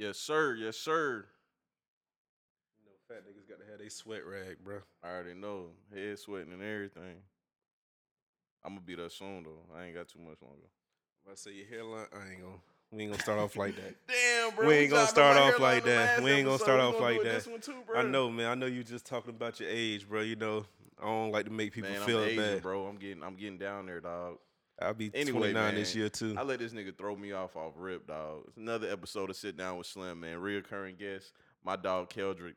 Yes, sir. Yes, sir. You know, fat niggas got to have their sweat rag, bro. I already know. Head sweating and everything. I'm gonna be there soon though. I ain't got too much longer. If I say your hairline, I ain't gonna. We ain't gonna start off like that. Damn, bro. We ain't gonna start off like that. We ain't gonna start off like that. Too. I know, man. I know you just talking about your age, bro. You know, I don't like to make people Man, feel I'm Asian, bad. bro. I'm getting, I'm getting down there, dog. I'll be Anyway, 29 this year too. I let this nigga throw me off off rip, dog. It's another episode of Sit Down with Slim, man. Reoccurring guest, my dog Keldrick.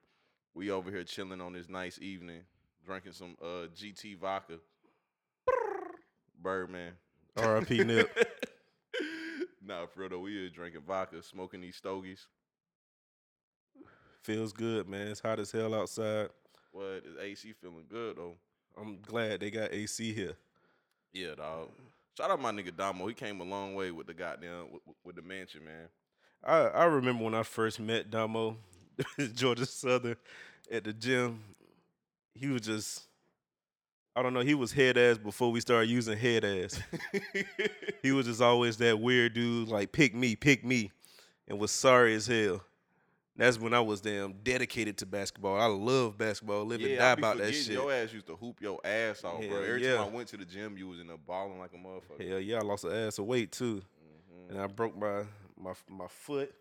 We over here chilling on this nice evening, drinking some uh GT vodka. Birdman. R.I.P. Nip. nah, for real though, we here drinking vodka, smoking these stogies. Feels good, man. It's hot as hell outside. What is AC feeling good though? I'm glad they got AC here. Yeah, dog. Shout out my nigga Damo. He came a long way with the goddamn with, with the mansion, man. I, I remember when I first met Damo, Georgia Southern, at the gym. He was just, I don't know, he was head ass before we started using head ass. he was just always that weird dude, like, pick me, pick me, and was sorry as hell. That's when I was damn dedicated to basketball. I love basketball, live and die I about that shit. Your ass used to hoop your ass off, bro. Every yeah. time I went to the gym, you was in there balling like a motherfucker. Hell yeah, I lost an ass of weight too, Mhm. and I broke my my my foot.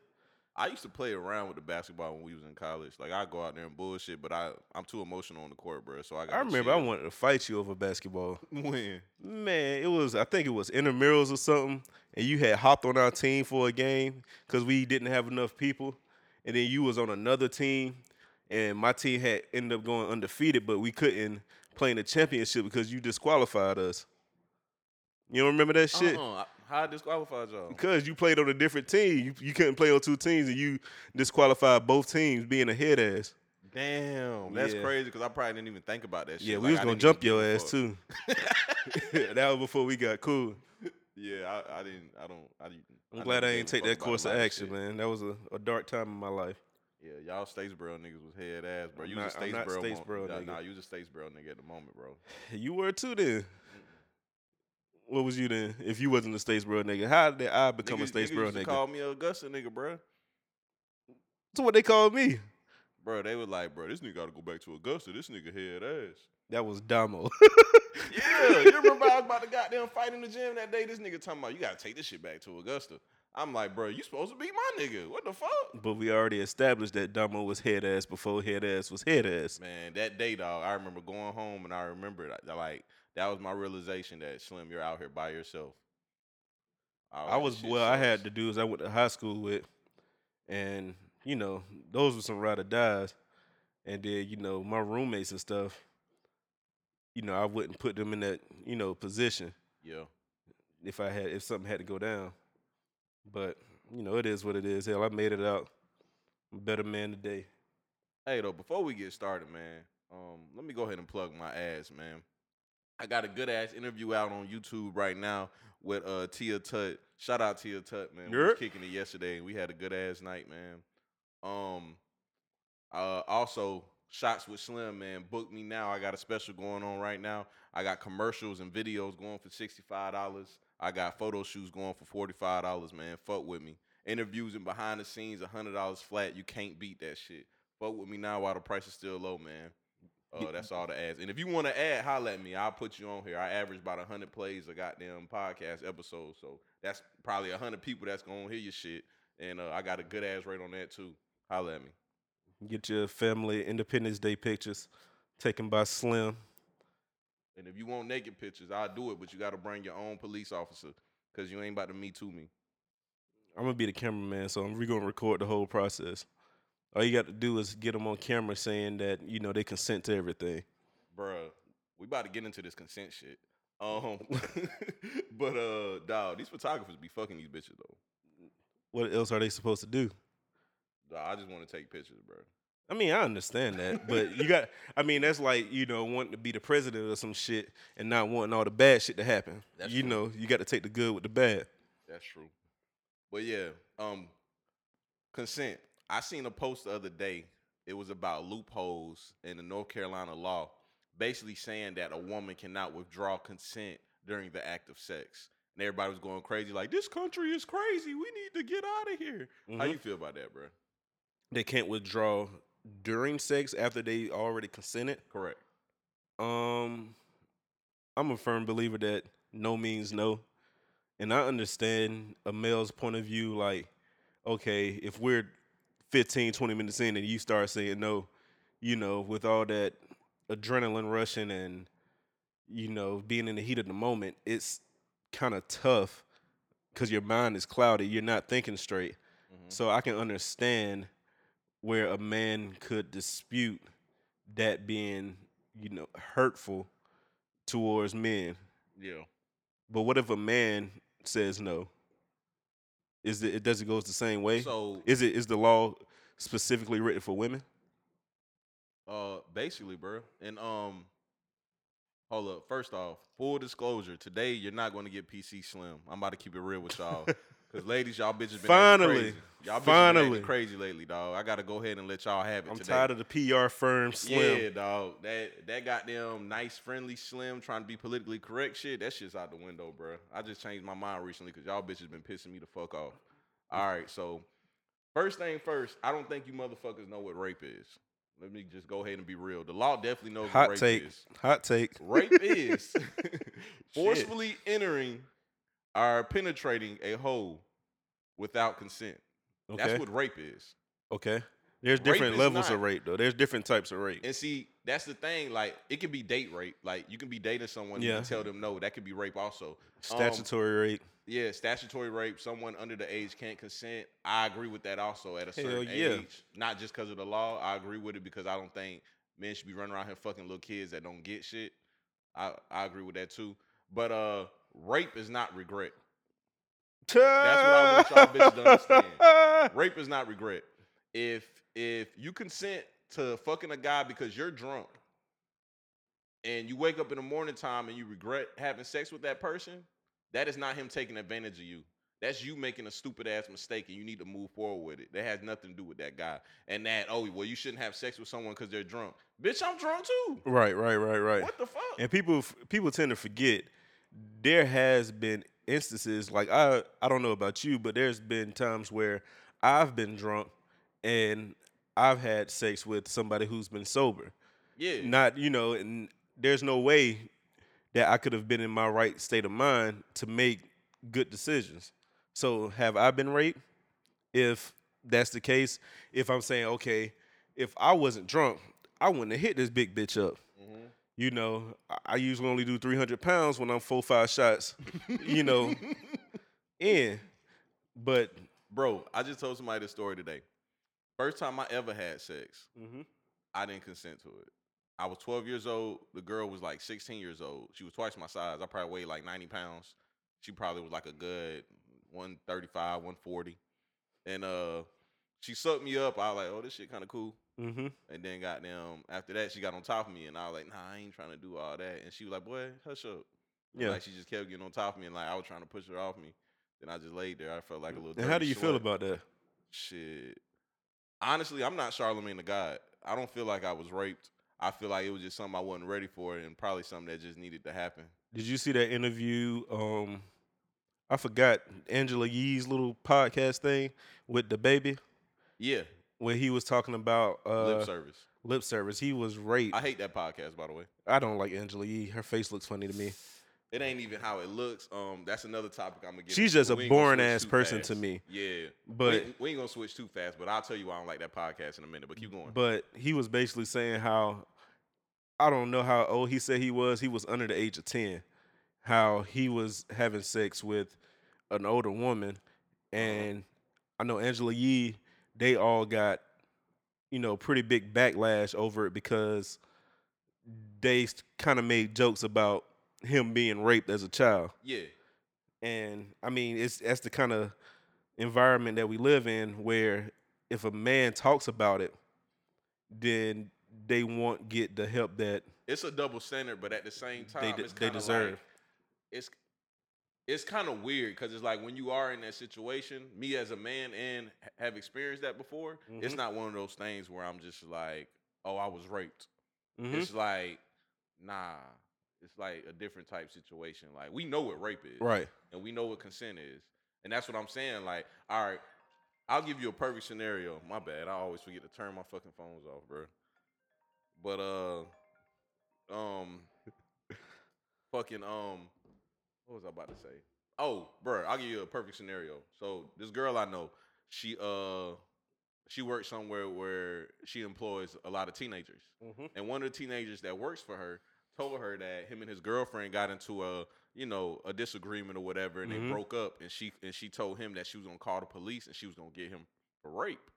I used to play around with the basketball when we was in college. Like I go out there and bullshit, but I I'm too emotional on the court, bro. So I got. I remember I wanted to fight you over basketball. when. Man, it was I think it was intramurals or something, and you had hopped on our team for a game because we didn't have enough people, and then you was on another team, and my team had ended up going undefeated, but we couldn't play in the championship because you disqualified us. You don't remember that shit? Uh-uh. How I disqualified y'all? Because you played on a different team, you, you couldn't play on two teams, and you disqualified both teams being a head ass. Damn, that's Yeah. crazy because I probably didn't even think about that shit. Yeah, Like, we was gonna jump your ass too. that was before we got cool. Yeah, I, I didn't. I don't. I didn't. I'm I glad I ain't take that course of action, shit. man. That was a, a dark time in my life. Yeah, y'all Statesboro niggas was head ass, bro. You was a Statesboro. Statesboro nigga. Nah, you was a Statesboro nigga at the moment, bro. You were too then. What was you then? If you wasn't a Statesboro nigga, how did I become niggas, a Statesboro nigga? Call me a Augusta nigga, bro. That's what they called me. Bro, they were like, bro, this nigga got to go back to Augusta. This nigga head ass. That was Damo. Yeah, you remember I was about to goddamn fight in the gym that day? This nigga talking about you gotta take this shit back to Augusta. I'm like, bro, you supposed to be my nigga. What the fuck? but we already established that Damo was head ass before head ass was head ass. Man, that day, dog, I remember going home and I remember that, like that was my realization that Slim, you're out here by yourself. I was well. I had the dudes I went to high school with, and you know those were some ride or dies. And then you know my roommates and stuff. You know I wouldn't put them in that you know position Yeah. if I had if something had to go down. But you know it is what it is. Hell, I made it out. I'm a better man today. Hey though, before we get started, man, um, let me go ahead and plug my ass, man. I got a good ass interview out on YouTube right now with uh Tia Tut. Shout out Tia Tut, man. We was kicking it yesterday and we had a good ass night, man. Um uh also shots with Slim, man. Book me now. I got a special going on right now. I got commercials and videos going for $65. I got photo shoots going for $45, man. Fuck with me. Interviews and behind the scenes, $100 flat. You can't beat that shit. Fuck with me now while the price is still low, man. Uh, that's all the ads. And if you want to add, holla at me. I'll put you on here. I average about 100 plays a goddamn podcast episode. So that's probably 100 people that's going to hear your shit. And uh, I got a good ass rate on that too. Holla at me. Get your family Independence Day pictures taken by Slim. And if you want naked pictures, I'll do it. But you got to bring your own police officer because you ain't about to me to me. I'm gonna be the cameraman, so I'm gonna record the whole process. All you got to do is get them on camera saying that you know they consent to everything. Bruh, we about to get into this consent shit. Um, but uh, dog, these photographers be fucking these bitches though. What else are they supposed to do? I just want to take pictures, bro. I mean, I understand that, but you got. I mean, that's like you know wanting to be the president or some shit and not wanting all the bad shit to happen. That's you true. know, you got to take the good with the bad. That's true. But yeah, um, consent. I seen a post the other day. It was about loopholes in the North Carolina law, basically saying that a woman cannot withdraw consent during the act of sex. and everybody was going crazy like this country is crazy. We need to get out of here. How Mhm. you feel about that, bro? They can't withdraw during sex after they already consented. Correct. Um, I'm a firm believer that no means no. And I understand a male's point of view. Like, okay, if we're 15, 20 minutes in and you start saying no, you know, with all that adrenaline rushing and, you know, being in the heat of the moment, it's kind of tough because your mind is cloudy. You're not thinking straight. Mhm. So I can understand where a man could dispute that being, you know, hurtful towards men. Yeah. But what if a man says no? Is it does it goes the same way? So is it is the law specifically written for women? Uh, basically, bro. And um, hold up. First off, full disclosure. Today, you're not going to get PC Slim. I'm about to keep it real with y'all. Cause ladies, y'all bitches been Finally. crazy. Y'all bitches been Finally. acting crazy lately, dog. I gotta go ahead and let y'all have it I'm today. tired of the PR firm slim. Yeah, dog. That that goddamn nice, friendly, slim, trying to be politically correct shit. That shit's out the window, bro. I just changed my mind recently because y'all bitches been pissing me the fuck off. All right, so first thing first, I don't think you motherfuckers know what rape is. Let me just go ahead and be real. The law definitely knows Hot what rape take. is. Hot take. Rape is forcefully entering or penetrating a hole without consent. Okay. That's what rape is. okay. There's Rape different levels not- of rape though. There's different types of rape. And see, that's the thing. Like, it could be date rape. Like, you can be dating someone, Yeah. can tell them no. That could be rape also. Statutory rape. Yeah, statutory rape. Someone under the age can't consent. I agree with that also at a Hell certain yeah. age. Not just because of the law. I agree with it because I don't think men should be running around here fucking little kids that don't get shit. I, I agree with that too. But uh, rape is not regret. That's what I want y'all bitches to understand. Rape is not regret. If if you consent to fucking a guy because you're drunk and you wake up in the morning time and you regret having sex with that person, that is not him taking advantage of you. That's you making a stupid ass mistake and you need to move forward with it. That has nothing to do with that guy. And that, oh, well, you shouldn't have sex with someone because they're drunk. Bitch, I'm drunk too. Right, right, right, right. What the fuck? And people people tend to forget there has been instances like I I don't know about you, but there's been times where I've been drunk and I've had sex with somebody who's been sober. yeah. Not, you know, and there's no way that I could have been in my right state of mind to make good decisions. So have I been raped? If that's the case, if I'm saying, okay, if I wasn't drunk, I wouldn't have hit this big bitch up. You know, I- I usually only do 300 pounds when I'm four, five shots, you know, in. But Bro, I just told somebody this story today. First time I ever had sex, I didn't consent to it. I was 12 years old. The girl was like 16 years old. She was twice my size. I probably weighed like 90 pounds. She probably was like a good 135, 140. And uh she sucked me up. I was like, oh, this shit kind of cool. Mm-hmm. And then goddamn, after that, she got on top of me. And I was like, nah, I ain't trying to do all that. And she was like, boy, hush up. Yeah. Like, she just kept getting on top of me. And like, I was trying to push her off me. Then I just laid there. I felt like a little and how do you feel about that? Shit. Honestly, I'm not Charlemagne the God. I don't feel like I was raped. I feel like it was just something I wasn't ready for and probably something that just needed to happen. Did you see that interview? Um, I forgot Angela Yee's little podcast thing with the baby, Yeah, where he was talking about uh, lip service. lip service. He was raped. I hate that podcast, by the way. I don't like Angela Yee. Her face looks funny to me. It ain't even how it looks. Um, that's another topic I'm gonna get. She's into. just a boring ass person fast. to me. Yeah, But we, ain't- we ain't gonna switch too fast. But I'll tell you why I don't like that podcast in a minute. But keep going. but he was basically saying how I don't know how old he said he was. He was under the age of ten. How he was having sex with an older woman, and I know Angela Yee. They all got you know pretty big backlash over it because they kind of made jokes about him being raped as a child. yeah, And I mean, it's that's the kind of environment that we live in where if a man talks about it, then they won't get the help that it's a double standard, but at the same time, they, de- they deserve. Like, it's it's kind of weird because it's like when you are in that situation, me as a man and have experienced that before, it's Mhm. not one of those things where I'm just like, oh, I was raped. Mhm. It's like, nah, it's like a different type situation. Like we know what rape is, Right. and we know what consent is, and that's what I'm saying. Like, all right, I'll give you a perfect scenario. My bad, I always forget to turn my fucking phones off, bro. But uh, um, fucking um, what was I about to say? Oh, bro, I'll give you a perfect scenario. So this girl I know, she uh, she works somewhere where she employs a lot of teenagers. Mm-hmm. And one of the teenagers that works for her told her that him and his girlfriend got into a you know a disagreement or whatever, and Mhm. they broke up. And she and she told him that she was gonna call the police and she was gonna get him for rape.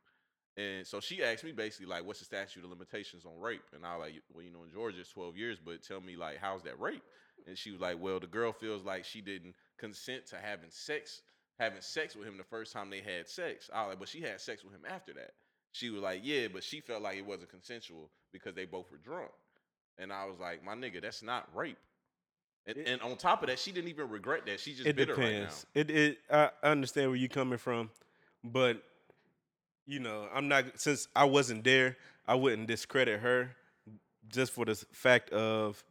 And so she asked me basically like, "What's the statute of limitations on rape?" And I was like, "Well, you know, in Georgia it's 12 years, but tell me like, how's that rape?" And she was like, "Well, the girl feels like she didn't consent to having sex, having sex with him the first time they had sex." I was like, "But she had sex with him after that." She was like, "Yeah, but she felt like it wasn't consensual because they both were drunk." And I was like, "My nigga, that's not rape." And, It- and on top of that, she didn't even regret that. She just It bitter right now. depends. It it I I understand where you're coming from, but you know, I'm not since I wasn't there, I wouldn't discredit her just for the fact of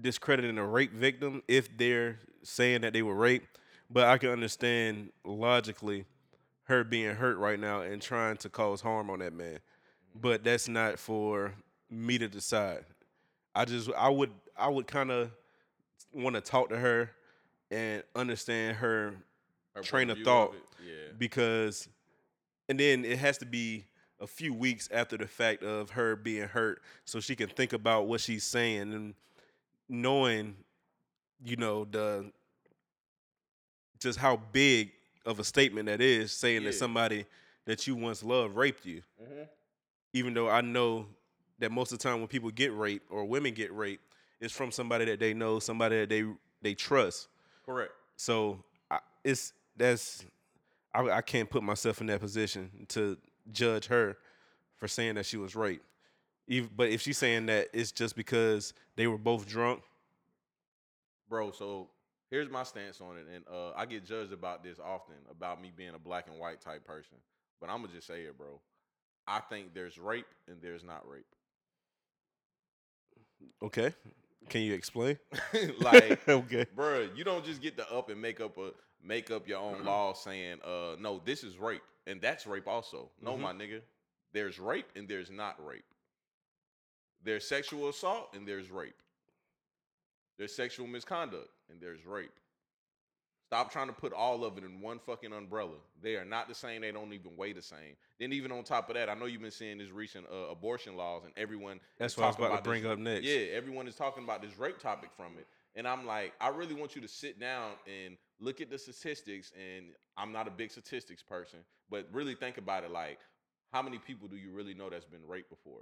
discrediting a rape victim if they're saying that they were raped. But I can understand logically her being hurt right now and trying to cause harm on that man. But that's not for me to decide. I just I would I would kind of want to talk to her and understand her Her train of thought it, yeah. because and then it has to be a few weeks after the fact of her being hurt so she can think about what she's saying and knowing you know the just how big of a statement that is saying that somebody that you once loved raped you Mm-hmm. even though I know that most of the time when people get raped or women get raped it's from somebody that they know somebody that they they trust Correct. so I, it's that's I, I can't put myself in that position to judge her for saying that she was raped. Even, but if she's saying that it's just because they were both drunk, bro. So here's my stance on it, and uh, I get judged about this often about me being a black and white type person. But I'm gonna just say it, bro. I think there's rape and there's not rape. okay. Can you explain? like, okay. bro, you don't just get to up and make up a make up your own law saying, uh, no, this is rape and that's rape also. No, Mhm. my nigga, there's rape and there's not rape. There's sexual assault and there's rape. There's sexual misconduct and there's rape. Stop trying to put all of it in one fucking umbrella. They are not the same. They don't even weigh the same. Then even on top of that, I know you've been seeing these recent uh, abortion laws, and everyone That's what I was talking about to this- bring up next. Yeah, everyone is talking about this rape topic from it, and I'm like, I really want you to sit down and look at the statistics. And I'm not a big statistics person, but really think about it. Like, how many people do you really know that's been raped before?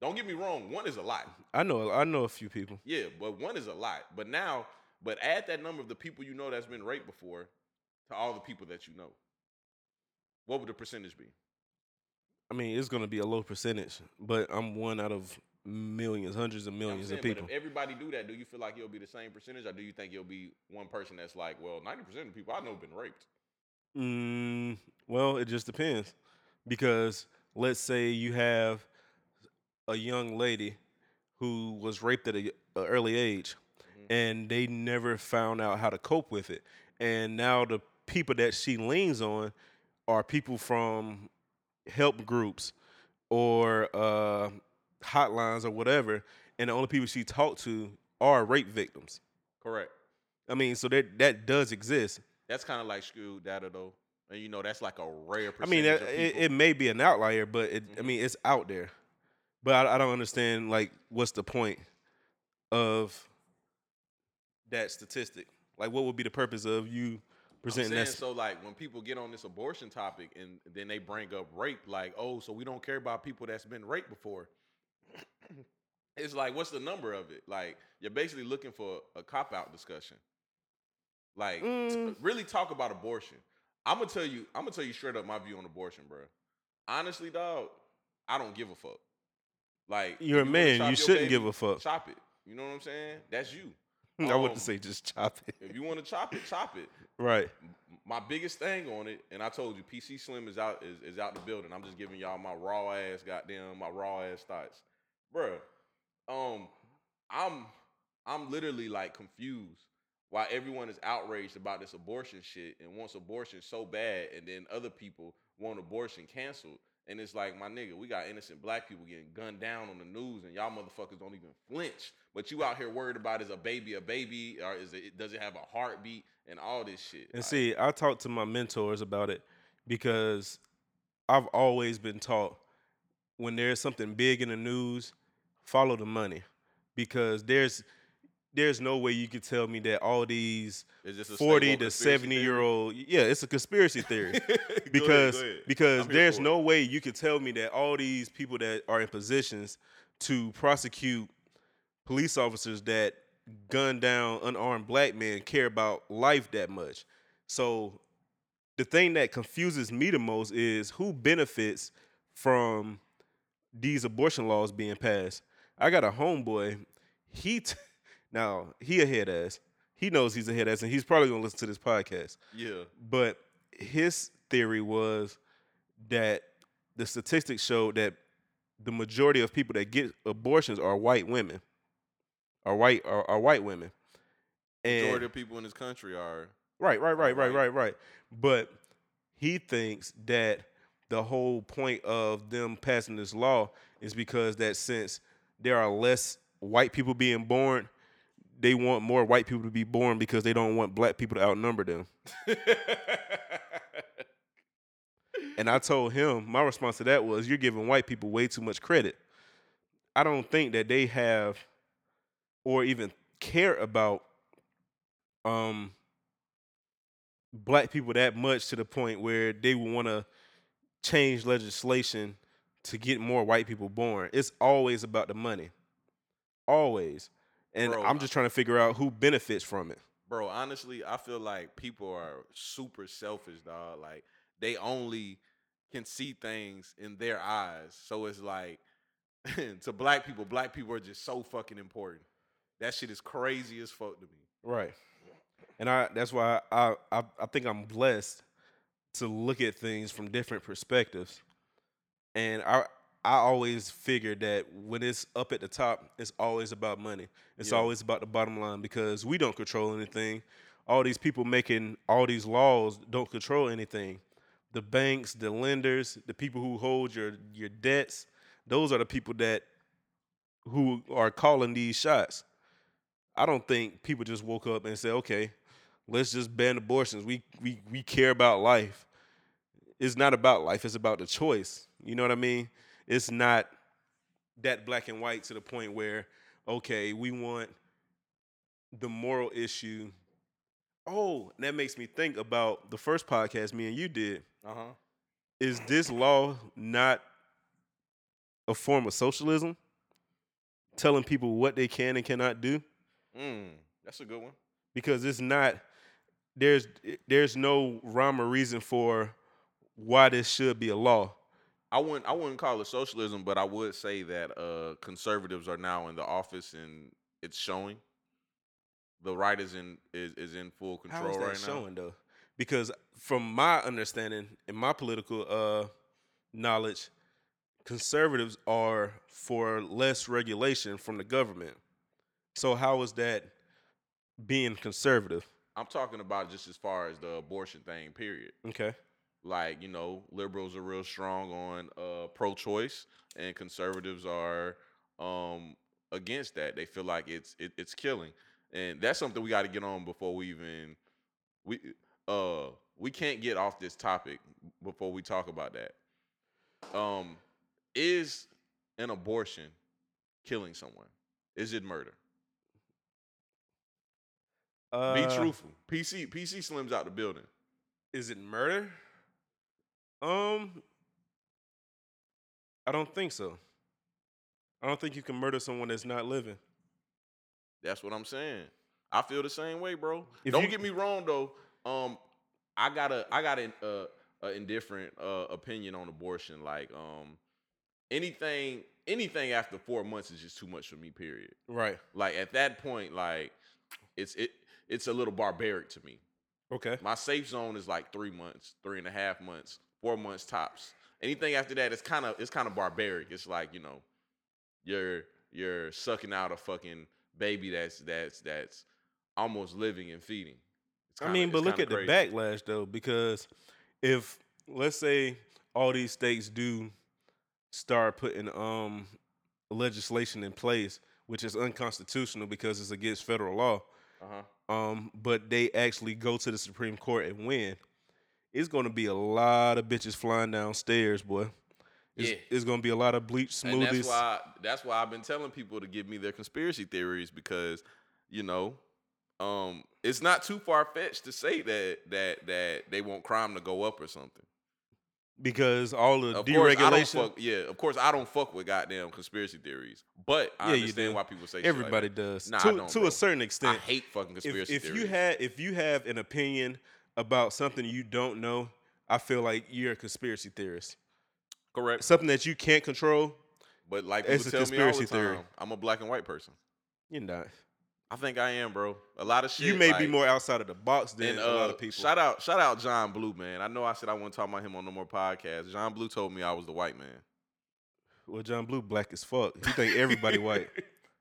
Don't get me wrong, one is a lot. I know I know a few people. Yeah, but one is a lot. But now, but add that number of the people you know that's been raped before to all the people that you know. What would the percentage be? I mean, it's gonna be a low percentage, but I'm one out of millions, hundreds of You know millions saying? of people. But if everybody do that, do you feel like it'll be the same percentage, or do you think it'll be one person that's like, well, ninety percent of people I know been raped? Mm, well, it just depends. Because let's say you have a young lady who was raped at an early age Mhm. and they never found out how to cope with it. And now the people that she leans on are people from help groups or uh, hotlines or whatever. And the only people she talked to are rape victims. Correct. I mean, so that that does exist. That's kind of like school data though, and you know that's like a rare. I mean, that, it, it may be an outlier, but it, I Mhm. mean, it's out there. But I, I don't understand, like, what's the point of that statistic? Like, what would be the purpose of you presenting that? so like when people get on this abortion topic and then they bring up rape, like, oh, so we don't care about people that's been raped before. it's like, what's the number of it? Like, you're basically looking for a cop out discussion. Like, Mm. really talk about abortion. I'm gonna tell you, I'm gonna tell you straight up my view on abortion, bro. Honestly, dog, I don't give a fuck. Like, You're a man. You shouldn't give a fuck. Chop it. You know what I'm saying? That's you. I wouldn't um, say just chop it. If you want to chop it, chop it Right. my biggest thing on it, and I told you, PC Slim is out is, is out the building. I'm just giving y'all my raw ass, goddamn, my raw ass thoughts, bruh. Um, I'm I'm literally like confused why everyone is outraged about this abortion shit and wants abortion so bad, and then other people want abortion canceled. And it's like, my nigga, we got innocent black people getting gunned down on the news, and y'all motherfuckers don't even flinch. But you out here worried about is a baby a baby, or is it does it have a heartbeat and all this shit? And Like, see, I talked to my mentors about it because I've always been taught when there's something big in the news, follow the money. Because there's there's no way you could tell me that all these 40 to conspiracy 70 year theory? old yeah, it's a conspiracy theory. Go ahead, because go ahead. because there's for it. no way you could tell me that all these people that are in positions to prosecute police officers that gun down unarmed black men care about life that much. So the thing that confuses me the most is who benefits from these abortion laws being passed. I got a homeboy. He t- now he a head ass. He knows he's a head ass, and he's probably gonna listen to this podcast. Yeah. But his theory was that the statistics showed that the majority of people that get abortions are white women, are white are, are white women. And Majority of people in this country are right, right, right, right, right, right. But he thinks that the whole point of them passing this law is because that since there are less white people being born, they want more white people to be born because they don't want black people to outnumber them. And I told him my response to that was, "You're giving white people way too much credit. I don't think that they have, or even care about, um, black people that much to the point where they would want to change legislation to get more white people born. It's always about the money, always. And Bro, I'm just trying to figure out who benefits from it. Bro, honestly, I feel like people are super selfish, dog. Like they only can see things in their eyes. So it's like to black people, black people are just so fucking important. That shit is crazy as fuck to me. Right. And I that's why I, I I think I'm blessed to look at things from different perspectives. And I I always figured that when it's up at the top, it's always about money. It's Yeah. always about the bottom line because we don't control anything. All these people making all these laws don't control anything. The banks, the lenders, the people who hold your your debts, those are the people that who are calling these shots. I don't think people just woke up and said, "Okay, let's just ban abortions. We we we care about life." It's not about life. It's about the choice. You know what I mean? It's not that black and white to the point where, okay, we want the moral issue. Oh, that makes me think about the first podcast me and you did. Uh-huh. Is this law not a form of socialism? Telling people what they can and cannot do? Mm, that's a good one. because it's not there's there's no rhyme or reason for why this should be a law. I wouldn't I wouldn't call it socialism, but I would say that uh conservatives are now in the office and it's showing. The right is in is, is in full control is that right now. showing though? Because from my understanding and my political uh knowledge, conservatives are for less regulation from the government. So how is that being conservative? I'm talking about just as far as the abortion thing, period. Okay. Like, you know, liberals are real strong on uh pro choice and conservatives are um against that. They feel like it's it, it's killing. And that's something we got to get on before we even we uh we can't get off this topic before we talk about that. Um is an abortion killing someone? Is it murder? Uh, Be truthful. PC PC slims out the building. Is it murder? Um, I don't think so. I don't think you can murder someone that's not living. That's what I'm saying. I feel the same way, bro. If Don't you- get me wrong though. Um, I got a I got an uh, a indifferent uh, opinion on abortion. Like um, anything anything after four months is just too much for me. Period. Right. Like at that point, like it's it it's a little barbaric to me. Okay. My safe zone is like three months, three and a half months, four months tops. Anything after that, it's kind of it's kind of barbaric. It's like you know, you're you're sucking out a fucking baby that's that's that's almost living and feeding. It's I kinda- mean, but look at crazy. the backlash though, because if let's say all these states do start putting um legislation in place, which is unconstitutional because it's against federal law, Uh-huh. um, but they actually go to the Supreme Court and win, it's gonna be a lot of bitches flying downstairs, boy. It's, Yeah. it's gonna be a lot of bleach And that's smoothies. why that's why I've been telling people to give me their conspiracy theories because, you know, um, it's not too far fetched to say that that that they want crime to go up or something. because all the Of course, I don't deregulation, fuck. Yeah, of course, I don't fuck with goddamn conspiracy theories. But I Yeah, understand why people say shit like everybody that. does Nah, I to to a certain extent. I hate fucking if, conspiracy if theories. you had if you have an opinion about something you don't know, I feel like you're a conspiracy theorist. correct, Something that you can't control, but like It's people a tell me all the conspiracy theory. I'm a black and white person. you're not. I think I am, bro. A lot of shit. you may be like- more outside of the box than And a lot uh, of people. shout out, shout out, John Blue, man. I know I said I wouldn't talk about him on no more podcasts. John Blue told me I was the white man. well, John Blue black as fuck. He think everybody white.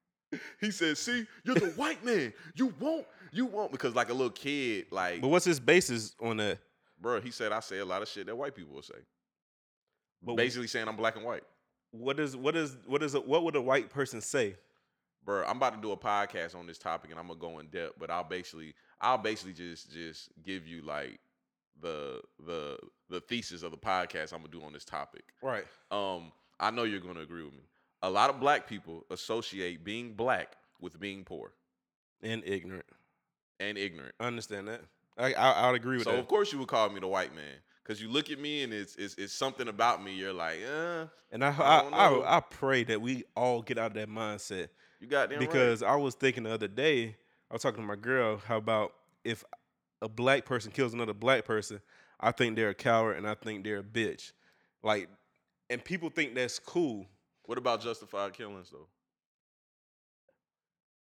he said, "See, you're the white man. You won't, you won't." Because like a little kid, like, But what's his basis on that? bro, he said I say a lot of shit that white people will say. But Basically saying I'm black and white. what is what is what is a, what would a white person say? Bro, I'm about to do a podcast on this topic and I'm gonna go in depth, but I'll basically, I'll basically just just give you like the the the thesis of the podcast I'm gonna do on this topic. Right. um, I know you're to agree with me. A lot of black people associate being black with being poor And ignorant. And ignorant. I understand that. I I, would agree with So that. So of course you would call me the white man because you look at me and it's it's, it's something about me. You're like, uh, and I I I, I. I pray that we all get out of that mindset. you got them because I was thinking the other day, I was talking to my girl how about if a black person kills another black person, I think they're a coward and I think they're a bitch. Like, and people think that's cool. What about justified killings though?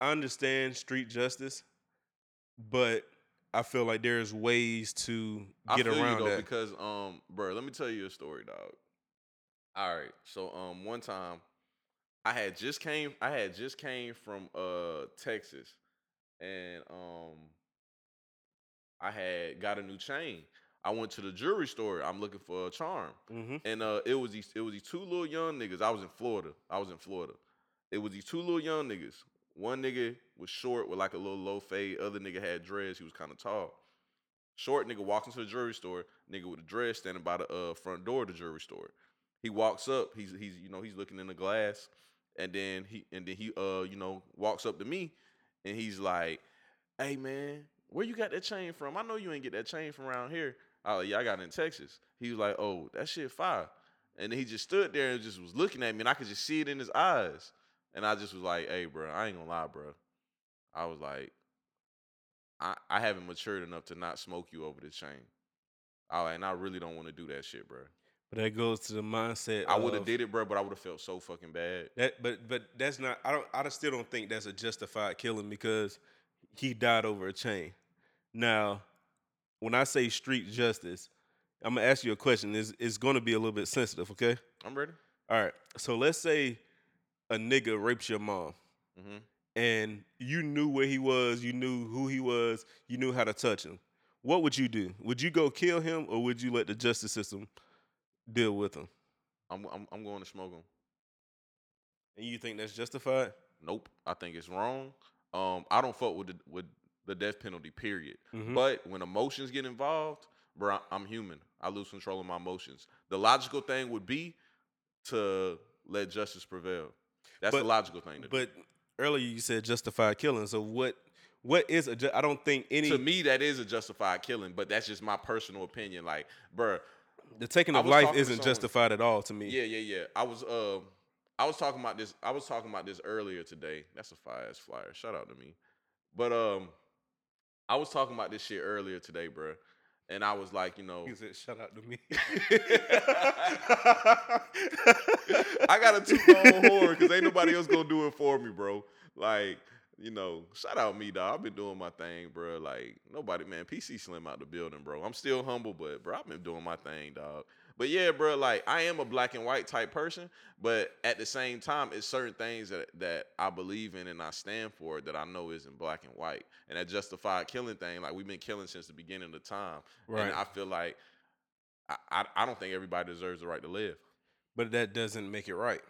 I understand street justice, but I feel like there's ways to get around you though that. because um, bro, let me tell you a story, dog. All right, so um, one time I had just came, I had just came from uh Texas, and um, I had got a new chain. I went to the jewelry store. I'm looking for a charm, hmm and uh, it was these, it was these two little young niggas. I was in Florida. I was in Florida. It was these two little young niggas. One nigga was short with like a little low fade. Other nigga had dreads. He was kind of tall. Short nigga walks into the jewelry store. Nigga with a dress standing by the uh, front door of the jewelry store. He walks up. He's he's you know he's looking in the glass, and then he and then he uh you know walks up to me, and he's like, "Hey man, where you got that chain from? I know you ain't get that chain from around here." I like, "Yeah, I got it in Texas." He was like, "Oh, that shit fire," and then he just stood there and just was looking at me, and I could just see it in his eyes, and I just was like, "Hey, bro, I ain't gonna lie, bro." I was like, I, I haven't matured enough to not smoke you over this chain. I, and I really don't want to do that shit, bro. But that goes to the mindset. I would have did it, bro, but I would have felt so fucking bad. That, but but that's not. I don't. I still don't think that's a justified killing because he died over a chain. Now, when I say street justice, I'm gonna ask you a question. Is it's to be a little bit sensitive, okay? I'm ready. All right. So let's say a nigga rapes your mom, hmm and you knew where he was, you knew who he was, you knew how to touch him. What would you do? Would you go kill him, or would you let the justice system deal with him? I'm, I'm I'm going to smoke him. And you think that's justified? Nope, I think it's wrong. Um, I don't fuck with the with the death penalty. Period. Mhm. But when emotions get involved, bro, I'm human. I lose control of my emotions. The logical thing would be to let justice prevail. That's But- the logical thing. To do. But earlier you said justified killing. So what? What is a? Ju- I don't think any. to me, that is a justified killing, but that's just my personal opinion. Like, bruh, the taking of life isn't someone- justified at all to me. yeah, yeah, yeah. I was, uh, I was talking about this. I was talking about this earlier today. That's a fire ass flyer. Shout out to me. But um, I was talking about this shit earlier today, bruh. And I was like, you know, He said, "Shout out to me." I got a two tone horn because ain't nobody else gonna do it for me, bro. Like, you know, shout out me, dog. I've been doing my thing, bro. Like, nobody, man. PC Slim out the building, bro. I'm still humble, but bro, I've been doing my thing, dog. But yeah, bro, like I am a black and white type person, but at the same time, it's certain things that that I believe in and I stand for that I know isn't black and white. And that justified killing thing, like we've been killing since the beginning of time. Right. And I feel like I, I, I don't think everybody deserves the right to live. But that doesn't make it right.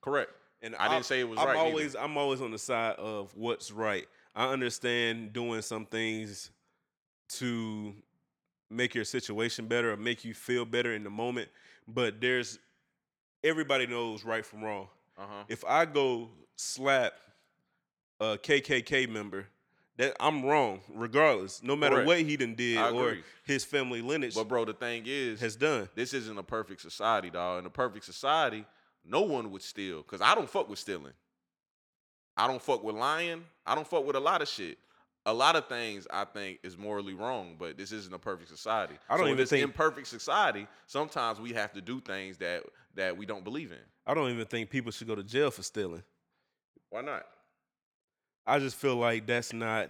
Correct. And I didn't say it was I'm right always I'm always on the side of what's right. I understand doing some things to make your situation better or make you feel better in the moment, but there's everybody knows right from wrong. Uh huh. If I go slap a KKK member, that I'm wrong regardless, no matter Correct. what he done did or his family lineage But bro, the thing is, has done. this isn't a perfect society, dog. In a perfect society, no one would steal. Cause I don't fuck with stealing. I don't fuck with lying. I don't fuck with a lot of shit. A lot of things I think is morally wrong, but this isn't a perfect society. I don't so in even this think- imperfect society, sometimes we have to do things that that we don't believe in. I don't even think people should go to jail for stealing. Why not? I just feel like that's not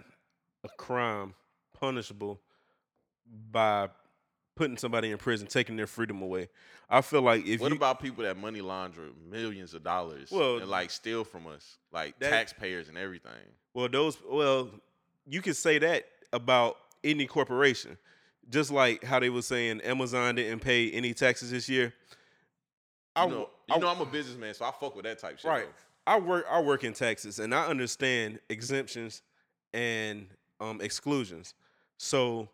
a crime punishable by putting somebody in prison, taking their freedom away. I feel like if what you about people that money launder millions of dollars Well, and like steal from us, like that- taxpayers and everything? well those well you can say that about any corporation. Just like how they were saying Amazon didn't pay any taxes this year. I You know, I- you know I'm a businessman, so I fuck with that type shit. Right. though. I work I work in taxes and I understand exemptions and um, exclusions. So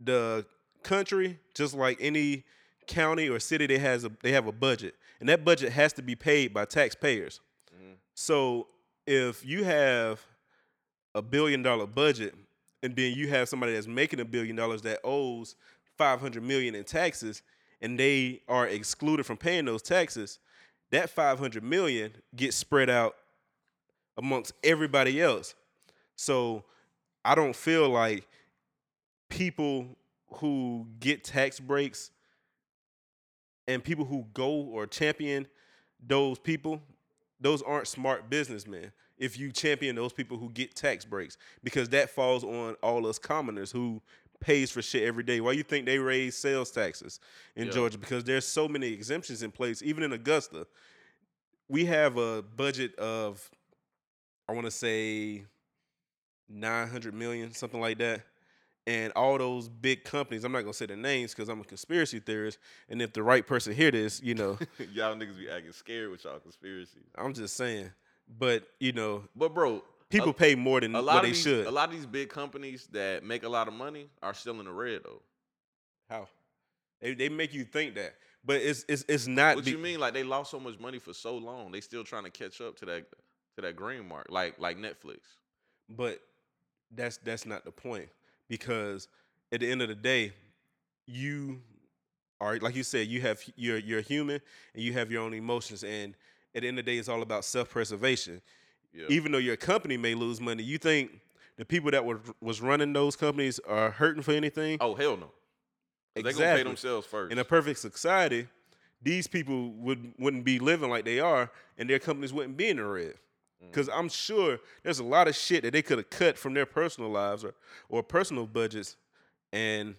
the country, just like any county or city, they has a they have a budget, and that budget has to be paid by taxpayers. Mhm. So if you have a billion dollar budget, and then you have somebody that's making a billion dollars that owes five hundred million in taxes, and they are excluded from paying those taxes, that 500 million gets spread out amongst everybody else. So I don't feel like people who get tax breaks and people who go or champion those people, those aren't smart businessmen. If you champion those people who get tax breaks, because that falls on all us commoners who pays for shit every day. Why you think they raise sales taxes in Yeah. Georgia? Because there's so many exemptions in place, even in Augusta. We have a budget of, I want to say, nine hundred million, something like that. And all those big companies, I'm not gonna say the names because I'm a conspiracy theorist. And if the right person hear this, you know, y'all niggas be acting scared with y'all conspiracies. I'm just saying. But you know, But bro, people a, pay more than a what lot they of these, should. a lot of these big companies that make a lot of money are still in the red though. How? They they make you think that, but it's it's it's not. What be- you mean? Like they lost so much money for so long, they still trying to catch up to that to that green mark, like like Netflix. But that's that's not the point because at the end of the day, you are like you said, you have you're you're human and you have your own emotions, and at the end of the day, it's all about self preservation. Yeah. Even though your company may lose money, you think the people that were was running those companies are hurting for anything? oh hell no. 'Cause They gonna pay themselves first. In a perfect society, these people would wouldn't be living like they are, and their companies wouldn't be in the red. Mm. Because I'm sure there's a lot of shit that they could have cut from their personal lives or or personal budgets, and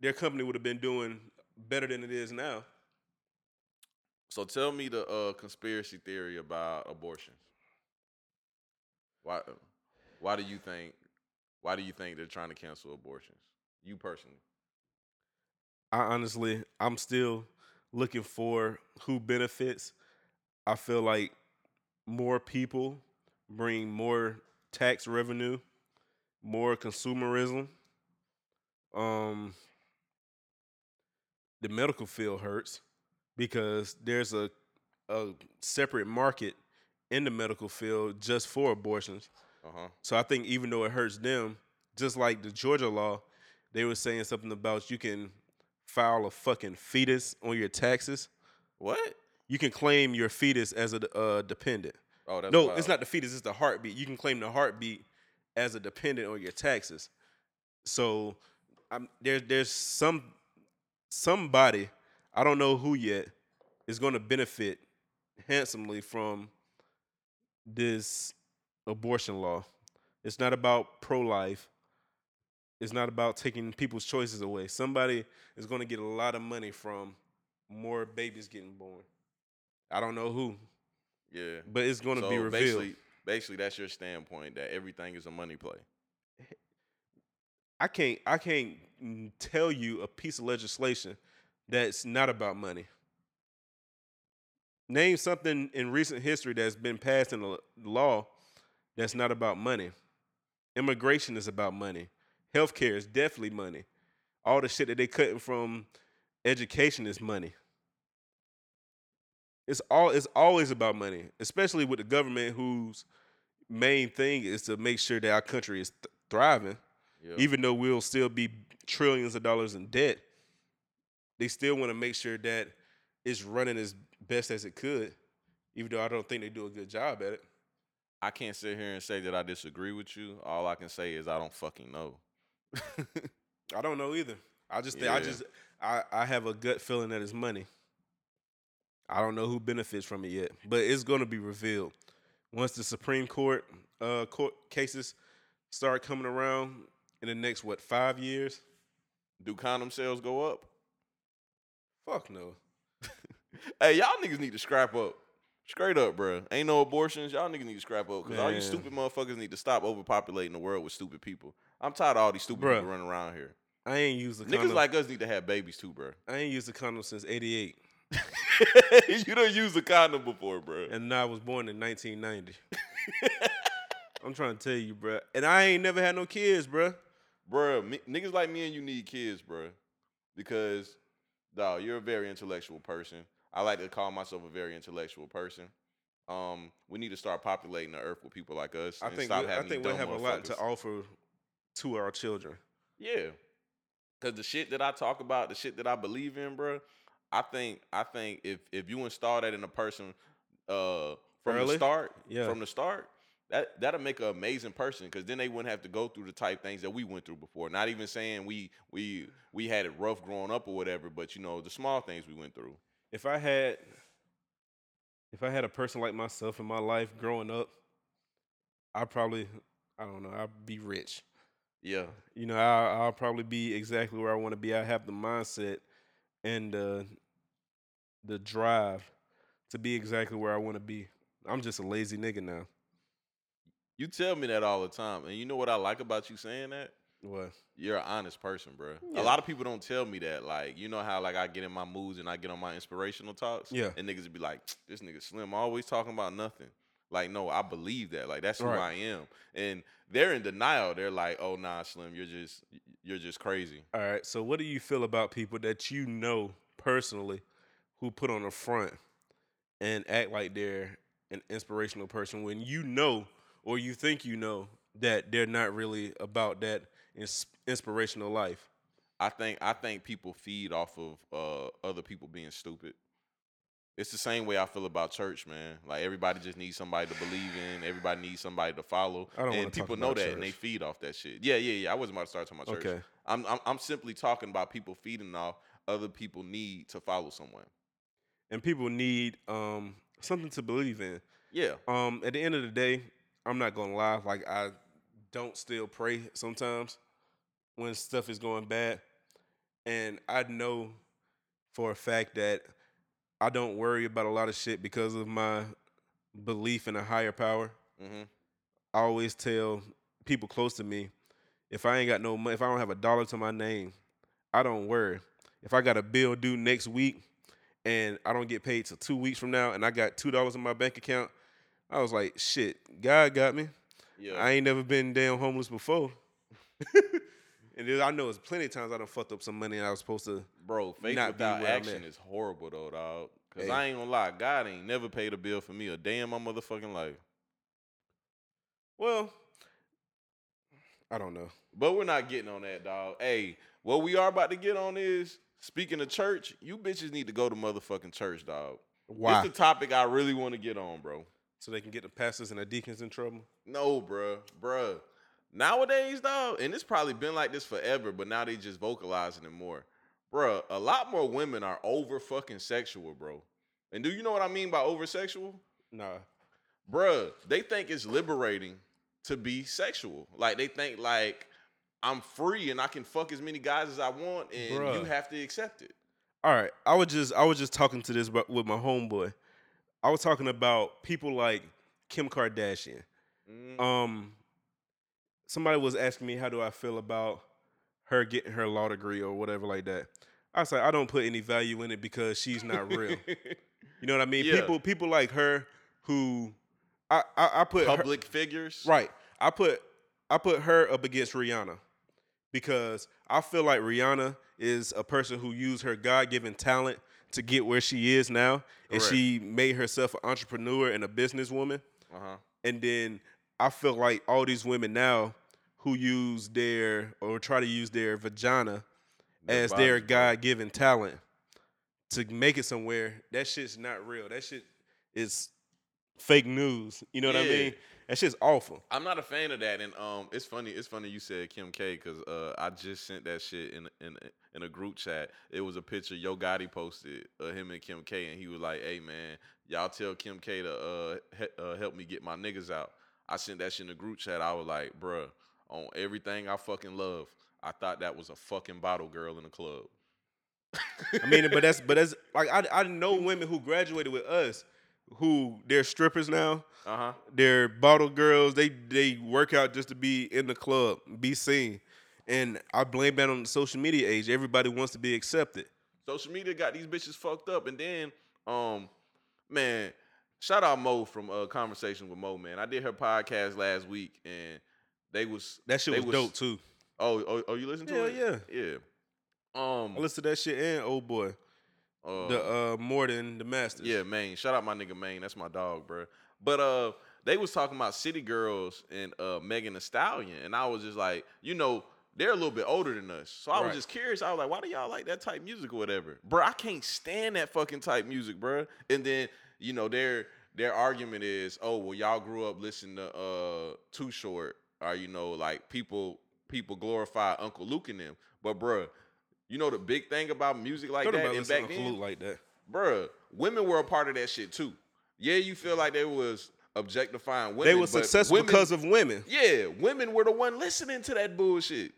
their company would have been doing better than it is now. So tell me the uh, conspiracy theory about abortions. Why why do you think why do you think they're trying to cancel abortions? You personally. I honestly, I'm still looking for who benefits. I feel like more people bring more tax revenue, more consumerism. Um, the medical field hurts because there's a a separate market in the medical field just for abortions. Uh-huh. So I think even though it hurts them, just like the Georgia law, they were saying something about you can file a fucking fetus on your taxes. What? You can claim your fetus as a uh, dependent. Oh, that's no, wild. it's not the fetus; it's the heartbeat. You can claim the heartbeat as a dependent on your taxes. So, I'm, there, there's some somebody I don't know who yet is going to benefit handsomely from this abortion law. It's not about pro life. it's not about taking people's choices away. Somebody is going to get a lot of money from more babies getting born. I don't know who, Yeah. but it's going to so be revealed. basically, basically, that's your standpoint that everything is a money play. I can't I can't mm, tell you a piece of legislation that's not about money. Name something in recent history that's been passed in the law that's not about money. Immigration is about money. Healthcare is definitely money. All the shit that they cutting from education is money. It's all it's always about money, especially with the government whose main thing is to make sure that our country is th- thriving Yeah. even though we'll still be trillions of dollars in debt, they still want to make sure that it's running as best as it could, even though I don't think they do a good job at it. I can't sit here and say that I disagree with you. All I can say is I don't fucking know. I don't know either. I just think I just I, I have a gut feeling that it's money. I don't know who benefits from it yet, but it's going to be revealed once the Supreme Court uh, court cases start coming around in the next what five years. Do condom sales go up? Fuck no. Hey, y'all niggas need to scrap up. Straight up, bruh. Ain't no abortions. Y'all niggas need to scrap up because all you Man. stupid motherfuckers need to stop overpopulating the world with stupid people. I'm tired of all these stupid Bruh. people running around here. I ain't used the Niggas condom. like us need to have babies too, bruh. I ain't used the condom since '88. you don't use a condom before, bruh. and I was born in 1990. I'm trying to tell you, bruh. And I ain't never had no kids, bruh. Bruh, me, niggas like me and you need kids, bruh. Because, dog, you're a very intellectual person. I like to call myself a very intellectual person. Um, we need to start populating the earth with people like us. I and think we, I think we have a lot to offer to our children. Yeah. Cause the shit that I talk about, the shit that I believe in, bro. I think I think if if you install that in a person uh from Early? the start, Yeah. from the start, that that'll make an amazing person because then they wouldn't have to go through the type things that we went through before. Not even saying we we we had it rough growing up or whatever, but you know, the small things we went through. If I had if I had a person like myself in my life growing up, I probably I don't know, I'd be rich. Yeah. You know, I, I'll probably be exactly where I want to be. I have the mindset and uh, the drive to be exactly where I want to be. I'm just a lazy nigga now. You tell me that all the time. And you know what I like about you saying that? What? You're an honest person, bro. Yeah. A lot of people don't tell me that. Like, you know how like I get in my moods and I get on my inspirational talks. Yeah. And niggas be like, this nigga Slim always talking about nothing. Like, no, I believe that. Like, that's who Right. I am. And they're in denial. They're like, oh nah, Slim, you're just you're just crazy. All right. So, what do you feel about people that you know personally who put on a front and act like they're an inspirational person when you know or you think you know that they're not really about that ins- inspirational life? I think I think people feed off of uh, other people being stupid. It's the same way I feel about church, man. Like everybody just needs somebody to believe in. Everybody needs somebody to follow, I don't wanna and talk people know that, and they feed off that shit. Yeah, yeah, yeah. I wasn't about to start talking about church. Okay. I'm, I'm I'm simply talking about people feeding off other people need to follow someone. And people need um, something to believe in. Yeah, Um, at the end of the day, I'm not gonna lie. Like I don't still pray sometimes when stuff is going bad, and I know for a fact that I don't worry about a lot of shit because of my belief in a higher power. hmm I always tell people close to me, if I ain't got no money, if I don't have a dollar to my name, I don't worry. If I got a bill due next week and I don't get paid till two weeks from now and I got two dollars in my bank account, I was like, shit, God got me. yeah. I ain't never been damn homeless before. and then I know it's plenty of times I done fucked up some money and I was supposed to. Bro, faith not without action is horrible though, dog. Cause Hey. I ain't gonna lie, God ain't never paid a bill for me a day in my motherfucking life. Well, I don't know. But we're not getting on that, dog. Hey, what we are about to get on is speaking of church, you bitches need to go to motherfucking church, dog. Why? It's the topic I really want to get on, bro. So they can get the pastors and the deacons in trouble. No, bruh, bruh. Nowadays, though, and it's probably been like this forever, but now they just vocalizing it more. Bruh, a lot more women are over fucking sexual, bro. And do you know what I mean by over sexual? Nah. bruh, they think it's liberating to be sexual. Like they think like I'm free and I can fuck as many guys as I want, and you have to accept it. All right, I was just I was just talking to this with my homeboy. I was talking about people like Kim Kardashian. Mm, Um, somebody was asking me how do I feel about her getting her law degree or whatever like that. I was like, I don't put any value in it because she's not real. You know what I mean? Yeah. People people like her who I I, I put her- Public figures, right. I put I put her up against Rihanna because I feel like Rihanna is a person who used her God given talent to get where she is now, and Correct. she made herself an entrepreneur and a businesswoman. Uh huh. And then I feel like all these women now who use their or try to use their vagina Their as their. God given talent to make it somewhere, that shit's not real. That shit is fake news. You know what I mean? That shit's awful. I'm not a fan of that, and um, it's funny. It's funny you said Kim K because uh, I just sent that shit in in in a group chat. It was a picture Yo Gotti posted of him and Kim K, and he was like, "Hey man, y'all tell Kim K to uh, he- uh help me get my niggas out." I sent that shit in the group chat. I was like, "Bruh, on everything I fucking love, I thought that was a fucking bottle girl in the club." I mean, but that's but that's like I I know women who graduated with us who they're strippers now. uh huh. They're bottle girls. They they work out just to be in the club, be seen. And I blame that on the social media age. Everybody wants to be accepted. Social media got these bitches fucked up, and then, um, man, shout out Mo from uh, Conversation with Mo. Man, I did her podcast last week, and they was That shit they was, dope too. Oh, oh, oh, you listen to Hell it? yeah. yeah. Um, I listened to that shit and old boy, uh, the uh more than the masters. yeah, Maine. Shout out my nigga Maine. That's my dog, bro. But uh, they was talking about City Girls and uh Megan Thee Stallion, and I was just like, you know. They're a little bit older than us. So I was just curious. I was like, why do y'all like that type music or whatever? Bro, I can't stand that fucking type music, bro. And then, you know, their their argument is, oh, well, y'all grew up listening to uh Too Short, or you know, like people people glorify Uncle Luke and them. But bro, you know the big thing about music like that and back then, like that. bruh, women were a part of that shit too. Yeah, you feel like they was objectifying women. They were successful women- because of women, yeah, women were the one listening to that bullshit.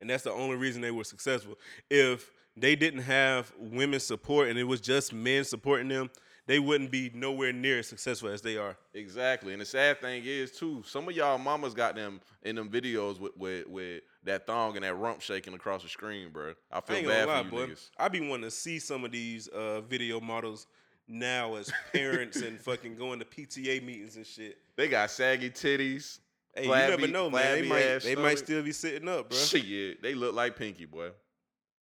and that's the only reason they were successful. If they didn't have women support and it was just men supporting them, they wouldn't be nowhere near as successful as they are. Exactly. And the sad thing is too, some of y'all mamas got them in them videos with with, with that thong and that rump shaking across the screen, bro. I I feel ain't bad lie, for you boy. niggas. I be wanting to see some of these uh, video models now as parents and fucking going to PTA meetings and shit. They got saggy titties. Hey, you never know, man. They might they might still be sitting up, bro. Shit, they look like Pinky, boy.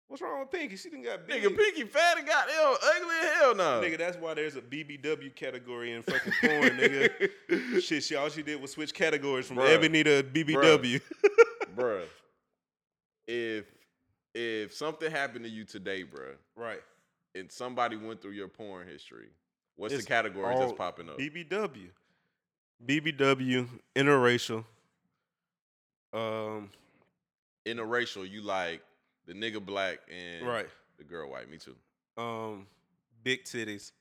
What's wrong with Pinky? She didn't got big. Nigga, Pinky fat and got hell ugly as hell now. Nigga, that's why there's a BBW category in fucking porn, nigga. Shit, she all she did was switch categories from Bruh. Ebony to BBW. bruh. If if something happened to you today, bruh, right. and somebody went through your porn history, what's It's the categories that's popping up? BBW. BBW, interracial. Um, Interracial, you like the nigga black and right. the girl white. Me too. Um, big titties.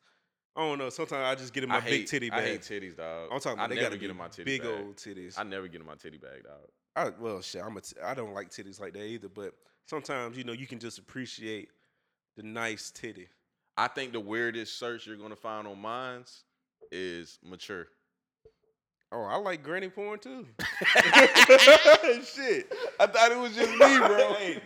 I don't know. Sometimes I just get in my I big hate, titty bag. I hate titties, dog. I'm talking about I they never gotta get in my titty big bag. old titties. I never get in my titty bag, dog. I, well, shit, I'm a t- I don't like titties like that either. But sometimes you know you can just appreciate the nice titty. I think the weirdest search you're gonna find on mines is mature. Oh, I like granny porn too. Shit, I thought it was just me, bro. Hey,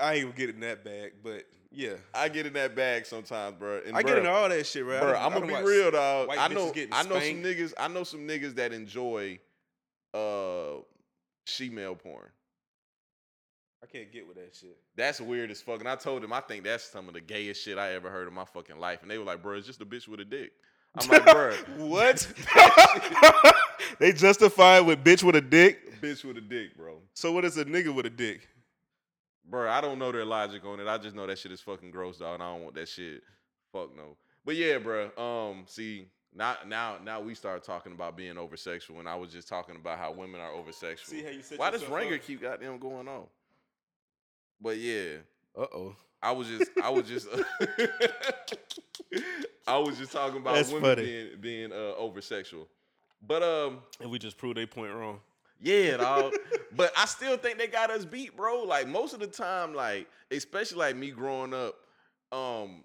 I ain't even getting that bag, but yeah, I get in that bag sometimes, bro. And I bruh, get in all that shit, right? Bro, I'm gonna be real, dog. white I know, I know some niggas. I know some niggas that enjoy uh she-male porn. I can't get with that shit. That's weird as fuck. And I told them I think that's some of the gayest shit I ever heard in my fucking life. And they were like, bro, it's just a bitch with a dick. I'm like, bro, what? they justify it with bitch with a dick. bitch with a dick, bro. So what is a nigga with a dick? Bro, I don't know their logic on it. I just know that shit is fucking gross, dog. And I don't want that shit. Fuck no. But yeah, bro. Um, see, now now now we start talking about being over sexual, and I was just talking about how women are over sexual. See how you set Why does Ringer Ranger up? keep goddamn going on? But yeah, Uh oh. I was just I was just I was just talking about That's women funny. being being uh, over sexual. But um, And we just proved they point wrong. Yeah, dog. but I still think they got us beat, bro. Like most of the time, like especially like me growing up, um,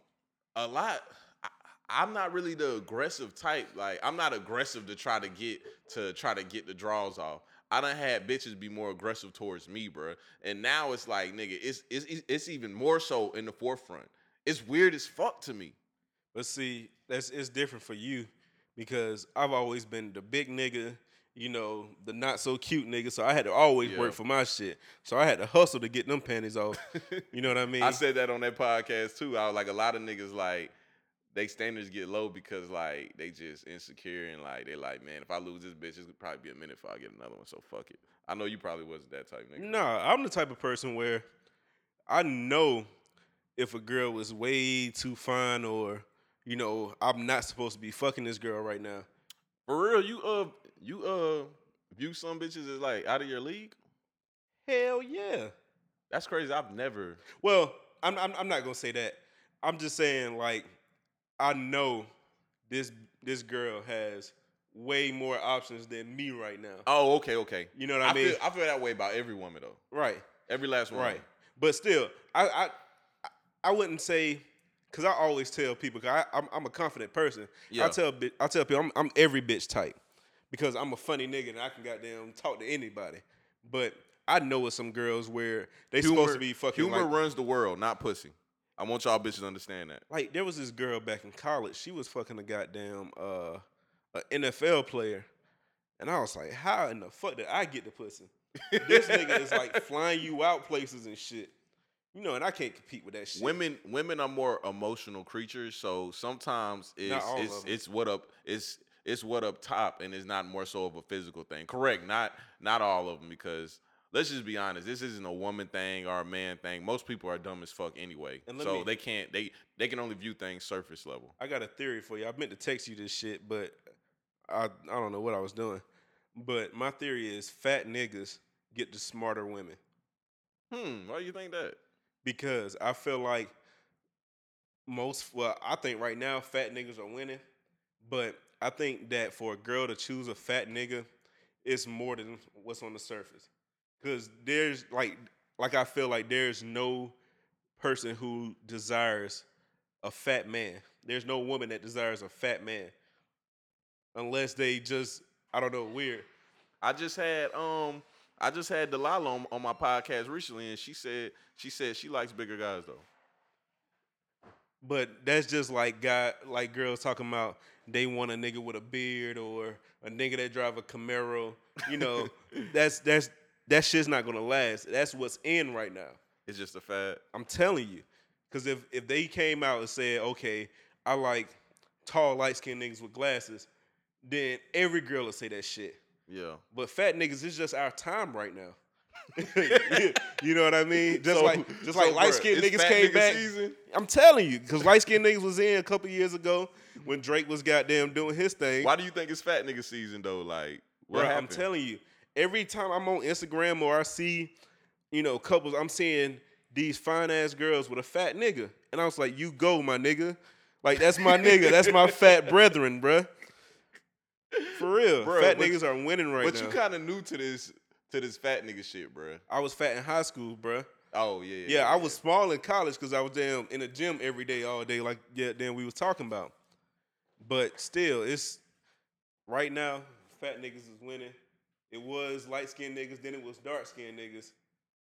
a lot. I, I'm not really the aggressive type. Like I'm not aggressive to try to get to try to get the draws off. I done had bitches be more aggressive towards me, bro. And now it's like, nigga, it's it's it's even more so in the forefront. It's weird as fuck to me. But see, that's it's different for you because I've always been the big nigga, you know, the not so cute nigga. So I had to always Yeah. work for my shit. So I had to hustle to get them panties off. You know what I mean? I said that on that podcast too. I was like, a lot of niggas like they standards get low because like they just insecure and like they like, man, if I lose this bitch, it's could probably be a minute before I get another one. So fuck it. I know you probably wasn't that type nigga. Nah, I'm the type of person where I know if a girl was way too fine or, you know, I'm not supposed to be fucking this girl right now. For real, you uh you uh view some bitches as like out of your league. Hell yeah. That's crazy. I've never. Well, I'm, I'm I'm not gonna say that. I'm just saying like I know this this girl has way more options than me right now. Oh, okay, okay. You know what I, I mean? feel I feel that way about every woman though. right, Every last one. right. But still, I I I wouldn't say because I always tell people. Cause I, I'm I'm a confident person. Yeah. I tell I tell people I'm I'm every bitch type because I'm a funny nigga and I can goddamn talk to anybody. But I know with some girls where they supposed to be fucking Humor like, runs the world, not pussy. I want y'all bitches to understand that. like there was this girl back in college. She was fucking a goddamn uh, a NFL player, and I was like, how in the fuck did I get the pussy? this nigga is like flying you out places and shit. You know, and I can't compete with that shit. Women women are more emotional creatures, so sometimes it's it's it's what up it's it's what up top, and it's not more so of a physical thing. Correct, not not all of them because let's just be honest, this isn't a woman thing or a man thing. Most people are dumb as fuck anyway, so me- they can't they they can only view things surface level. I got a theory for you. I meant to text you this shit, but I I don't know what I was doing. But my theory is fat niggas get the smarter women Hmm, why do you think that? because I feel like most well, I think right now fat niggas are winning, but I think that for a girl to choose a fat nigga, it's more than what's on the surface. Cause there's like like I feel like there's no person who desires a fat man. There's no woman that desires a fat man. Unless they just I don't know, weird. I just had um I just had Delilah on, on my podcast recently, and she said she said she likes bigger guys though. But that's just like guy like girls talking about they want a nigga with a beard or a nigga that drive a Camaro. You know, that's that's that shit's not gonna last. That's what's in right now. It's just a fad. I'm telling you. Cause if if they came out and said, okay, I like tall, light skinned niggas with glasses, then every girl will say that shit. Yeah. But fat niggas is just our time right now. you know what I mean? Just So- like just so, like light skinned niggas came nigga back. season? I'm telling you, because light skinned niggas was in a couple years ago when Drake was goddamn doing his thing. Why do you think it's fat nigga season though? Like, what Bro, I'm telling you, every time I'm on Instagram or I see, you know, couples, I'm seeing these fine ass girls with a fat nigga. And I was like, you go, my nigga. Like, that's my nigga. That's my fat brethren, bruh. For real. Fat niggas are winning right but now. But you kind of new to this to this fat nigga shit, bruh. I was fat in high school, bruh. Oh yeah, yeah. Yeah, I was small in college because I was damn in the gym every day, all day, like yeah, then we was talking about. But still, it's right now, fat niggas is winning. It was light skinned niggas, then it was dark skinned niggas,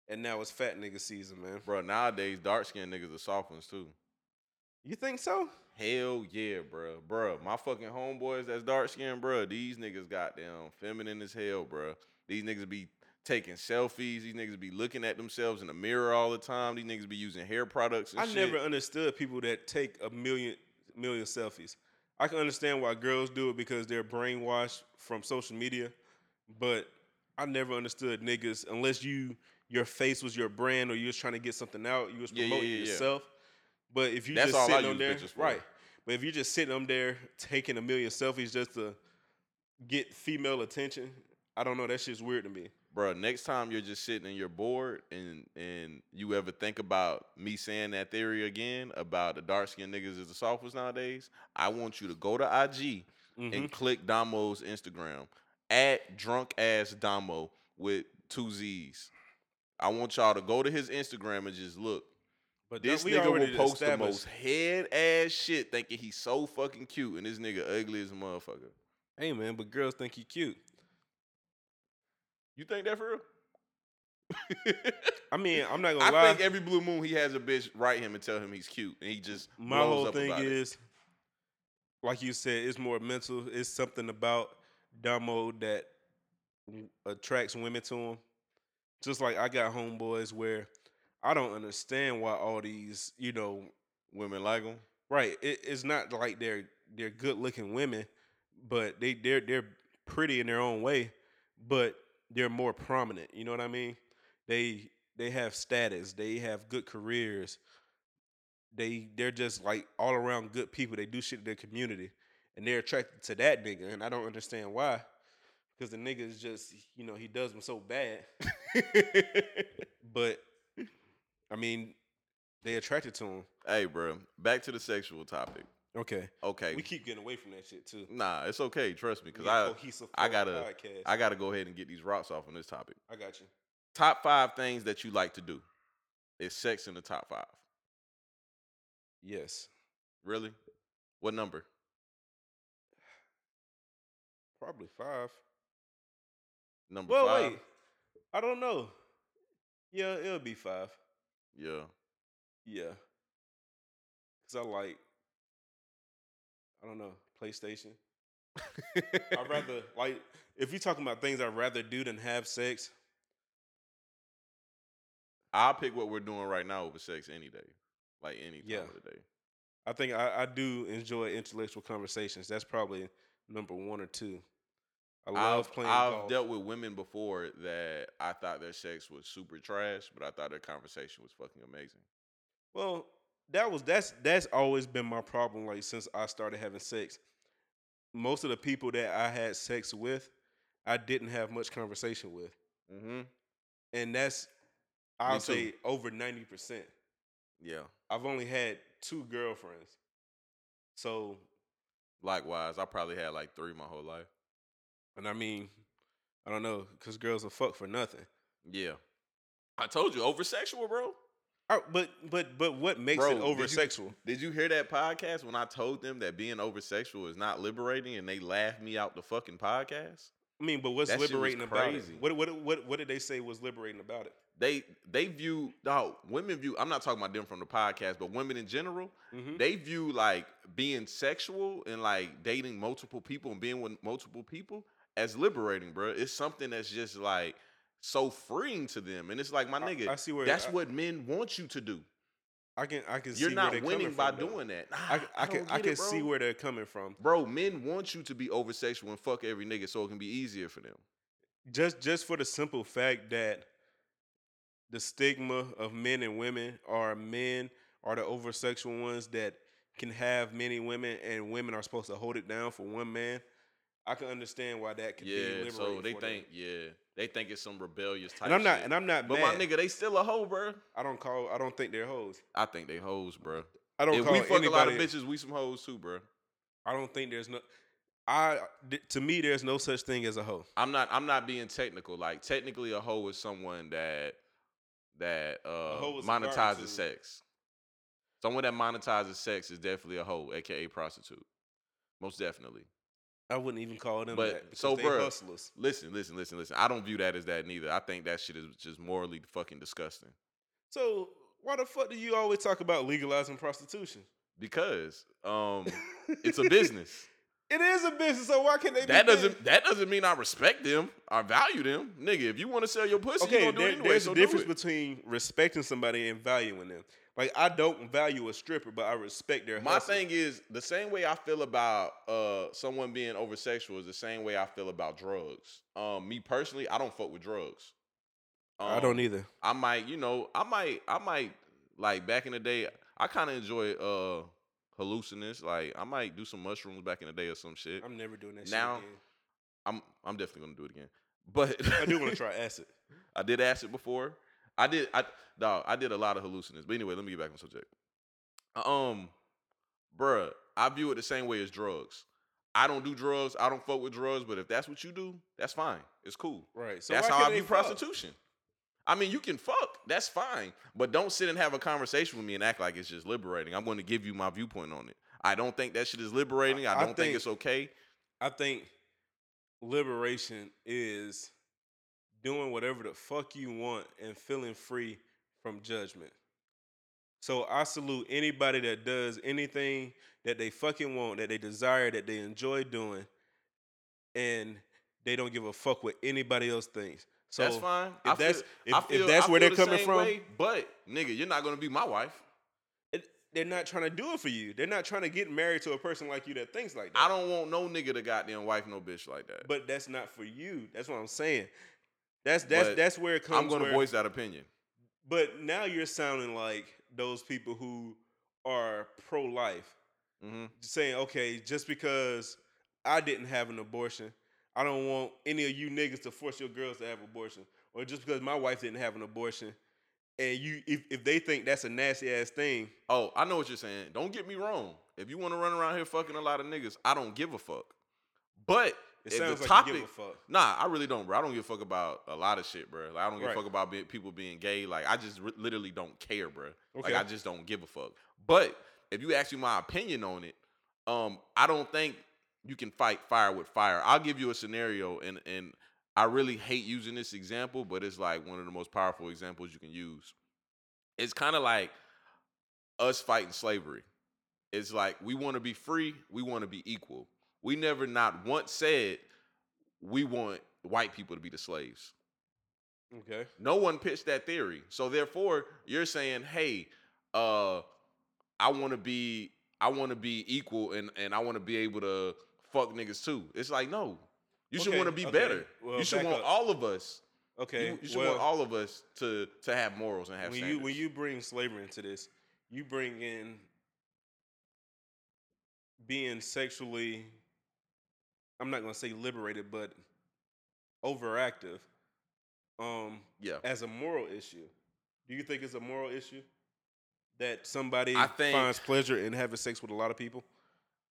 and now it's fat nigga season, man. Bro, nowadays dark skinned niggas are soft ones too. You think so? Hell yeah, bro. Bro, my fucking homeboys that's dark skinned, bro. These niggas goddamn feminine as hell, bro. These niggas be taking selfies. These niggas be looking at themselves in the mirror all the time. These niggas be using hair products and I shit. never understood people that take a million million selfies. I can understand why girls do it because they're brainwashed from social media, but I never understood niggas unless you your face was your brand or you was trying to get something out, you was Yeah, yeah, promoting yeah, yeah. yourself. But if you That's just sitting on there, right? But if you're just sitting on there taking a million selfies just to get female attention, I don't know. That shit's weird to me. Bro, next time you're just sitting and you're bored and and you ever think about me saying that theory again about the dark skinned niggas is the softest nowadays, I want you to go to IG Mhm. and click Damo's Instagram. at drunk ass Damo with two Z's. I want y'all to go to his Instagram and just look. But This nigga will post the most head ass shit thinking he's so fucking cute, and this nigga ugly as a motherfucker. Hey man, but girls think he cute. You think that for real? I mean, I'm not gonna I lie. think every blue moon he has a bitch write him and tell him he's cute, and he just My blows whole up thing about it. is, like you said, it's more mental. It's something about Damo that attracts women to him. Just like I got homeboys where I don't understand why all these, you know, women like him. right? It, it's not like they're they're good looking women, but they they're they're pretty in their own way, but they're more prominent. You know what I mean? They they have status. They have good careers. They they're just like all around good people. They do shit in their community, and they're attracted to that nigga. And I don't understand why, because the nigga is just you know he does them so bad. But I mean, they attracted to him. hey, bro. Back to the sexual topic. Okay, Okay. we keep getting away from that shit too. nah, it's okay. Trust me, because We a I I gotta podcast. I gotta go ahead and get these rocks off on this topic. I got you. Top five things that you like to do. Is sex in the top five? Yes, Really? What number? probably five. Number Well, five. wait, I don't know. Yeah, it'll be five. Yeah. Yeah, cause I like. I don't know PlayStation. I'd rather like if you're talking about things I'd rather do than have sex. I'll pick what we're doing right now over sex any day. Like any time Yeah. of the day. I think I, I do enjoy intellectual conversations. That's probably number one or two. I love I've, playing I've golf. dealt with women before that I thought their sex was super trash, but I thought their conversation was fucking amazing. Well, that was that's that's always been my problem. Like since I started having sex, most of the people that I had sex with, I didn't have much conversation with, Mm-hmm. and that's I'll say over ninety percent. Yeah. I've only had two girlfriends, so Likewise, I probably had like three my whole life. and I mean, I don't know, cause girls will fuck for nothing. Yeah. I told you, over sexual, bro. I- but but but what makes Bro, it over sexual? Did you hear that podcast when I told them that being over sexual is not liberating and they laughed me out the fucking podcast? I mean, but what's That liberating about it? What what what what did they say was liberating about it? They they view no women view I'm not talking about them from the podcast, but women in general, Mhm. they view like being sexual and like dating multiple people and being with multiple people as liberating, bro. It's something that's just like so freeing to them. And it's like my nigga, I see where- that's I- what men want you to do. I can I can see You're where not winning by though. doing that. Nah, I, I, can I can it, see where they're coming from. Bro, men want you to be over sexual and fuck every nigga so it can be easier for them. Just just for the simple fact that the stigma of men and women are men are the over sexual ones that can have many women and women are supposed to hold it down for one man. I can understand why that could be Yeah, liberating. so they for them. think, yeah, they think it's some rebellious type. and I'm not shit. and I'm not but mad. my nigga, they still a hoe, bro. I don't call I don't think they're hoes. I think they hoes, bro. I don't If call we fuck anybody, a lot of bitches, we some hoes too, bro. I don't think there's no I to me there's no such thing as a hoe. I'm not. I'm not being technical. Like technically, a hoe is someone that that uh monetizes sex. Someone that monetizes sex is definitely a hoe, aka prostitute. Most definitely. I wouldn't even call them But, that because so, they bruh, hustlers. Listen, listen, listen, listen. I don't view that as that neither. I think that shit is just morally fucking disgusting. So why the fuck do you always talk about legalizing prostitution? Because um, it's a business. It is a business, so why can't they? Do that doesn't that doesn't mean I respect them or value them, nigga. If you want to sell your pussy, you Okay, gonna do it anyway. there's so a difference between respecting somebody and valuing them. Like I don't value a stripper, but I respect their My hustle. thing is the same way I feel about uh someone being over sexual is the same way I feel about drugs. Um, me personally, I don't fuck with drugs. I don't Um, either. I might, you know, I might, I might like back in the day. I kind of enjoy uh hallucinations. Like I might do some mushrooms back in the day or some shit. I'm never doing that now- shit again. I'm I'm definitely gonna do it again. But I do want to try acid. I did acid before. I did I dog, I did a lot of hallucinations. But anyway, let me get back on subject. Um, bruh, I view it the same way as drugs. I don't do drugs. I don't fuck with drugs. But if that's what you do, that's fine. It's cool. Right. So that's how I view fuck? prostitution. I mean, you can fuck. That's fine. But don't sit and have a conversation with me and act like it's just liberating. I'm going to give you my viewpoint on it. I don't think that shit is liberating. I, I don't think, think- it's okay. I think liberation is doing whatever the fuck you want and feeling free from judgment. So I salute anybody that does anything that they fucking want, that they desire, that they enjoy doing, and they don't give a fuck what anybody else thinks. So that's fine. If I that's feel, if, I if that's I where they're the coming from, way, but nigga, you're not going to be my wife. it, they're not trying to do it for you. They're not trying to get married to a person like you that thinks like that. I don't want no nigga to goddamn wife no bitch like that. But that's not for you. That's what I'm saying. That's that's But that's where it comes. I'm going to where- voice that opinion. But now you're sounding like those people who are pro life, hmm saying, okay, just because I didn't have an abortion, I don't want any of you niggas to force your girls to have abortion, or just because my wife didn't have an abortion, and you if, if they think that's a nasty ass thing, Oh, I know what you're saying. Don't get me wrong. If you want to run around here fucking a lot of niggas, I don't give a fuck. But it if sounds the like topic, you give a fuck. Nah, I really don't, bro. I don't give a fuck about a lot of shit, bro. Like, I don't give Right. a fuck about be- people being gay. Like, I just re- literally don't care, bro. Okay. Like, I just don't give a fuck. But if you ask me my opinion on it, um, I don't think you can fight fire with fire. I'll give you a scenario, and and I really hate using this example, but it's like one of the most powerful examples you can use. It's kind of like us fighting slavery. It's like we want to be free, we want to be equal. We never not once said we want white people to be the slaves. Okay. No one pitched that theory. So therefore, you're saying, "Hey, uh I want to be I want to be equal and and I want to be able to fuck niggas too." It's like, "No. You should Okay, want to be okay. better. Well, you should want up. all of us. Okay. You, you should well, want all of us to to have morals and have when standards. you when you bring slavery into this, you bring in being sexually I'm not gonna say liberated, but overactive um yeah. as a moral issue. Do you think it's a moral issue? That somebody think- finds pleasure in having sex with a lot of people?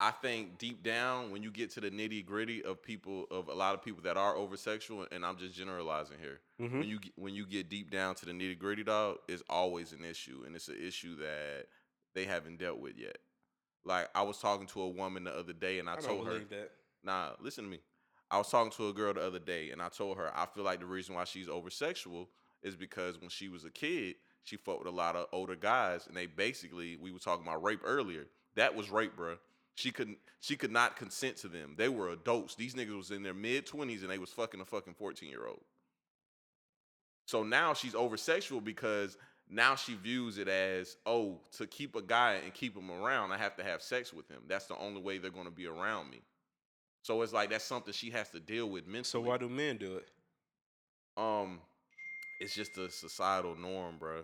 I think deep down, when you get to the nitty gritty of people, of a lot of people that are over sexual, and I'm just generalizing here. Mm-hmm. When you get- when you get deep down to the nitty gritty, dog, it's always an issue, and it's an issue that they haven't dealt with yet. Like I was talking to a woman the other day, and I, I, told her, that. "Nah, listen to me." I was talking to a girl the other day, and I told her I feel like the reason why she's over sexual is because when she was a kid, she fucked with a lot of older guys, and they basically we were talking about rape earlier. That was rape, bruh. She couldn't. She could not consent to them. They were adults. These niggas was in their mid twenties, and they was fucking a fucking fourteen year old. So now she's over sexual because now she views it as, oh, to keep a guy and keep him around, I have to have sex with him. That's the only way they're going to be around me. So it's like that's something she has to deal with mentally. So why do men do it? Um, it's just a societal norm, bro.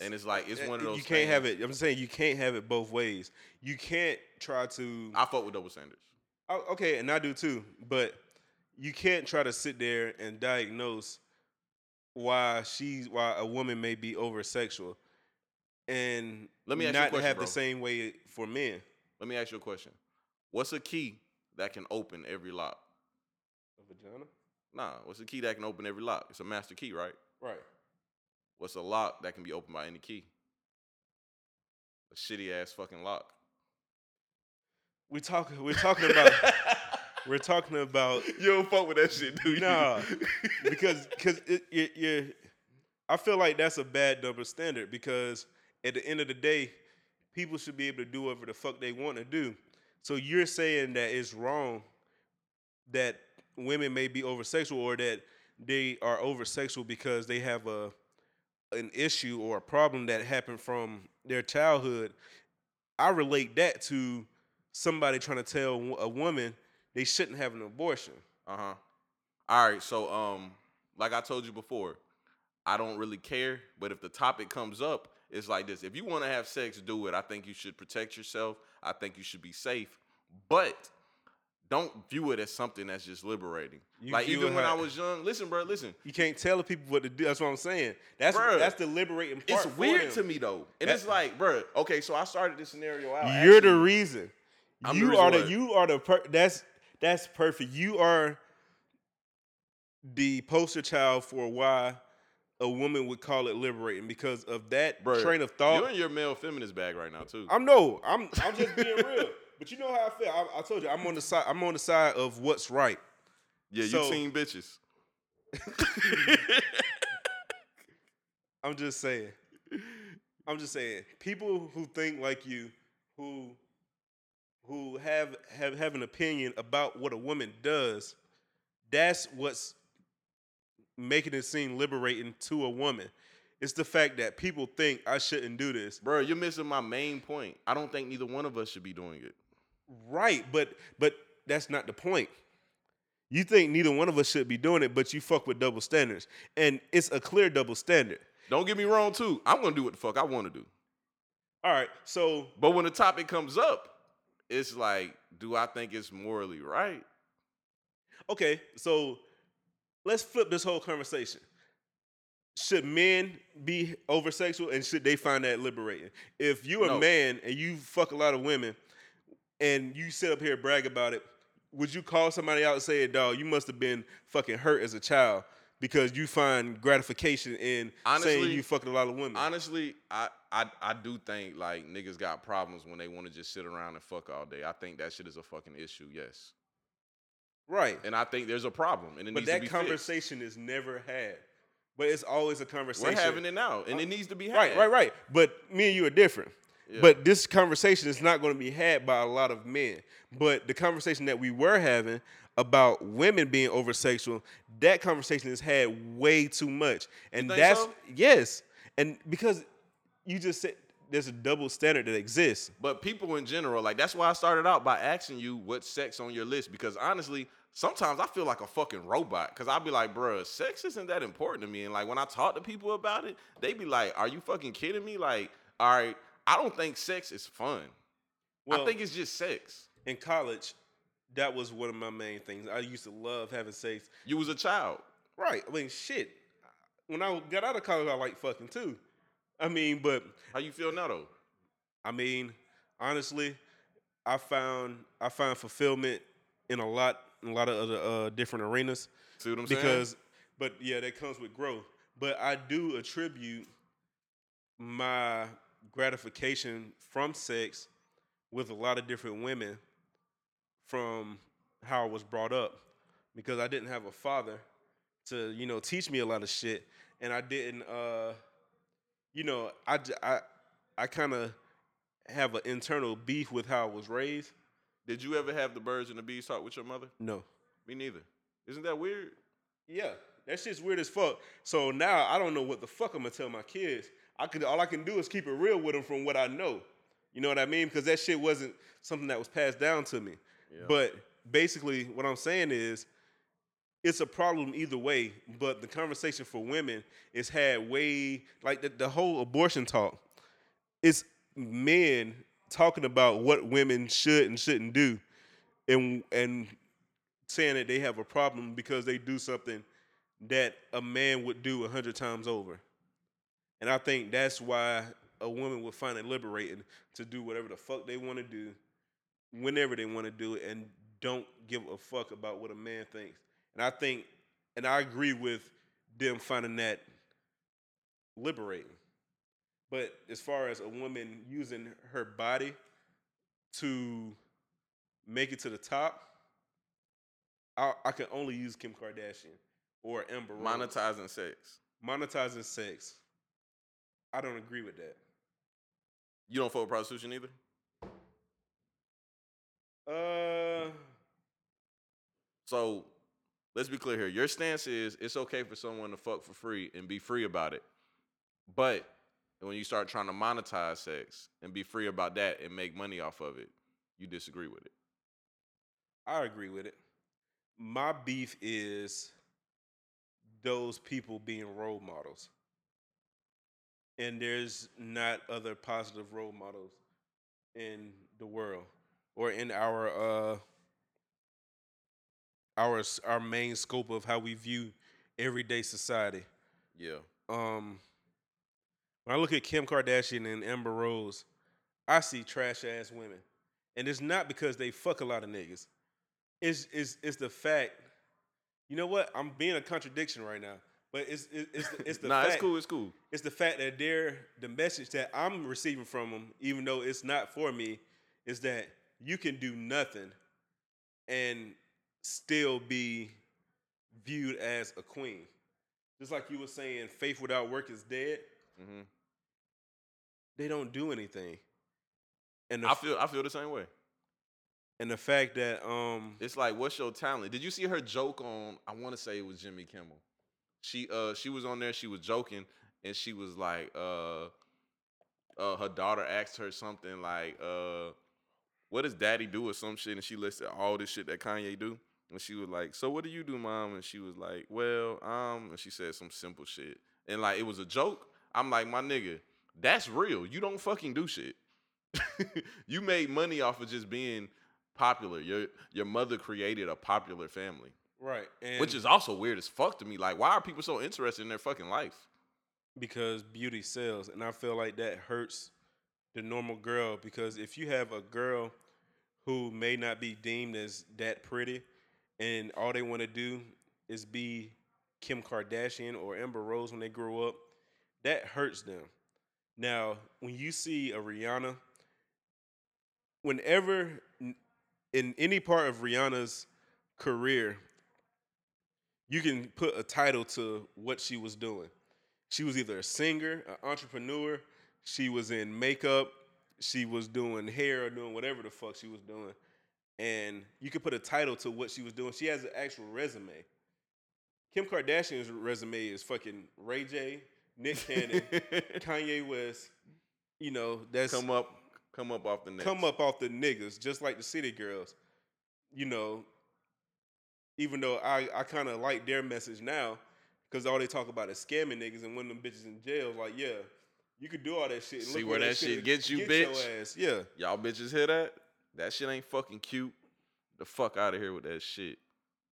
And it's like it's uh, one of those. You can't have it. I'm saying you can't have it both ways. You can't try to. I fuck with double standards. Oh, okay, and I do too. But you can't try to sit there and diagnose why she's why a woman may be over sexual, and Let me ask you a not question, have bro. the same way for men. Let me ask you a question. What's a key that can open every lock? A vagina, Nah, what's a key that can open every lock? It's a master key, right? right? What's a lock that can be opened by any key? A shitty ass fucking lock. We talk. We're talking about. we're talking about you don't fuck with that shit, do you? Nah. because because it, it, you're, I feel like that's a bad double standard because at the end of the day, people should be able to do whatever the fuck they want to do. So you're saying that it's wrong that women may be over sexual or that they are over sexual because they have a an issue or a problem that happened from their childhood. I relate that to somebody trying to tell a woman they shouldn't have an abortion. Uh huh. All right. So, um, like I told you before, I don't really care. But if the topic comes up, it's like this: if you want to have sex, do it. I think you should protect yourself. I think you should be safe, but don't view it as something that's just liberating. You like even when I was young, listen, bro, listen. You can't tell the people what to do. That's what I'm saying. That's Bruh, that's the liberating part. It's weird them. to me though, and That- it's like, bro, okay, so I started this scenario out. You're the reason. I'm the you reason are the what? you are the per- that's That's perfect. You are the poster child for why a woman would call it liberating because of that Bruh, train of thought. You're in your male feminist bag right now too. I'm no, I'm I'm just being real. But you know how I feel. I, I told you I'm on the side. I'm on the side of what's right. yeah, you so- team bitches. I'm just saying. I'm just saying. People who think like you, who who have have have an opinion about what a woman does, that's what's making it seem liberating to a woman. It's the fact that people think I shouldn't do this. Bro, you're missing my main point. I don't think neither one of us should be doing it. Right, but but that's not the point. You think neither one of us should be doing it, but you fuck with double standards. And it's a clear double standard. Don't get me wrong too. I'm gonna do what the fuck I want to do. All right, so But when the topic comes up, it's like, do I think it's morally right? okay, so let's flip this whole conversation. Should men be over sexual and should they find that liberating? If you're a man and you fuck a lot of women and you sit up here and brag about it, would you call somebody out and say, dog, you must have been fucking hurt as a child because you find gratification in saying Honestly- you fucking a lot of women? Honestly, I, I I do think like niggas got problems when they want to just sit around and fuck all day. I think that shit is a fucking issue. Yes, right. and I think there's a problem, and it But needs to that conversation is never had. But it's always a conversation. We're having it now, and it needs to be had. Right, right, right. But me and you are different. Yeah. But this conversation is not going to be had by a lot of men. But the conversation that we were having about women being over sexual, that conversation is had way too much. And that's so? yes. And because you just said there's a double standard that exists. But people in general, like that's why I started out by asking you what sex on your list because honestly, sometimes I feel like a fucking robot because I'll be like, bruh, sex isn't that important to me. And like when I talk to people about it, they be like, are you fucking kidding me? Like, all right, I don't think sex is fun. Well, I think it's just sex. in college, that was one of my main things. I used to love having sex. You was a child. Right. I mean, shit. When I got out of college, I liked fucking too. I mean, but How you feel now though? I mean, honestly, I found I found fulfillment in a lot in a lot of other uh, different arenas See what I'm saying? because, but yeah, that comes with growth. But I do attribute my gratification from sex with a lot of different women from how I was brought up because I didn't have a father to you know teach me a lot of shit and I didn't uh you know I I I kind of have an internal beef with how I was raised. Did you ever have the birds and the bees talk with your mother? No. Me neither. Isn't that weird? Yeah, that shit's weird as fuck. So now I don't know what the fuck I'm gonna tell my kids. I could all I can do is keep it real with them from what I know. You know what I mean? Because that shit wasn't something that was passed down to me. Yeah. But basically, what I'm saying is, it's a problem either way. But the conversation for women is had way like the, the whole abortion talk. It's men talking about what women should and shouldn't do, and and saying that they have a problem because they do something that a man would do a hundred times over. And I think that's why a woman would find it liberating to do whatever the fuck they want to do, whenever they want to do it, and don't give a fuck about what a man thinks. And I think, and I agree with them finding that liberating. But as far as a woman using her body to make it to the top, I, I can only use Kim Kardashian or Amber Rose. Monetizing sex. Monetizing sex. I don't agree with that. You don't fuck with prostitution either? Uh, So let's be clear here. Your stance is it's okay for someone to fuck for free and be free about it. But when you start trying to monetize sex and be free about that and make money off of it, you disagree with it. I agree with it. My beef is those people being role models. And there's not other positive role models in the world or in our uh our our main scope of how we view everyday society. Yeah. Um when I look at Kim Kardashian and Amber Rose, I see trash ass women. And it's not because they fuck a lot of niggas. It's it's it's the fact. You know what? I'm being a contradiction right now, but it's it's it's the, it's the nah, fact. it's cool. It's cool. It's the fact that they're the message that I'm receiving from them, even though it's not for me, is that you can do nothing and still be viewed as a queen. Just like you were saying, faith without work is dead. hmm They don't do anything, and I feel I feel the same way. and the fact that um It's like, what's your talent? Did you see her joke on? I want to say it was Jimmy Kimmel. She uh she was on there. She was joking, and she was like, uh, uh, her daughter asked her something like, uh, what does Daddy do or some shit, and she listed all this shit that Kanye do, and she was like, so what do you do, Mom? And she was like, well, um, and she said some simple shit, and like it was a joke. I'm like, my nigga, that's real. You don't fucking do shit. you made money off of just being popular. Your your mother created a popular family, right, and which is also weird as fuck to me. Like, why are people so interested in their fucking life? because beauty sells, and I feel like that hurts the normal girl because if you have a girl who may not be deemed as that pretty, and all they want to do is be Kim Kardashian or Amber Rose when they grow up, that hurts them. Now, when you see a Rihanna, whenever in any part of Rihanna's career, you can put a title to what she was doing. She was either a singer, an entrepreneur, she was in makeup, she was doing hair or doing whatever the fuck she was doing. And you could put a title to what she was doing. She has an actual resume. Kim Kardashian's resume is fucking Ray J, Nick Cannon, Kanye West. You know, that's come up, come up off the come up off the niggas, just like the city girls. You know, even though I, I kind of like their message now, because all they talk about is scamming niggas and when them bitches in jail. Like, yeah, you could do all that shit. And See where that shit gets you, your bitch? Yeah, Y'all bitches hear that? That shit ain't fucking cute. The fuck out of here with that shit.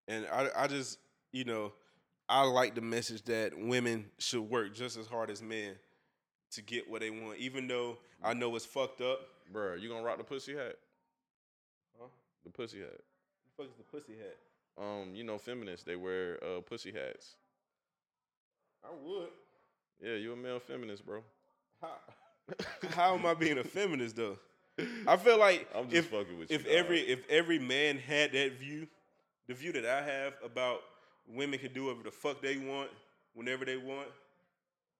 and I I just you know I like the message that women should work just as hard as men to get what they want, even though I know it's fucked up. Bruh, you gonna rock the pussy hat? Huh? The pussy hat. The fuck is the pussy hat? Um, you know, feminists they wear uh pussy hats. I would. Yeah, you a male feminist, bro. How, how am I being a feminist though? I feel like I'm just if, fucking with you. if every if every man had that view, the view that I have about women can do whatever the fuck they want whenever they want,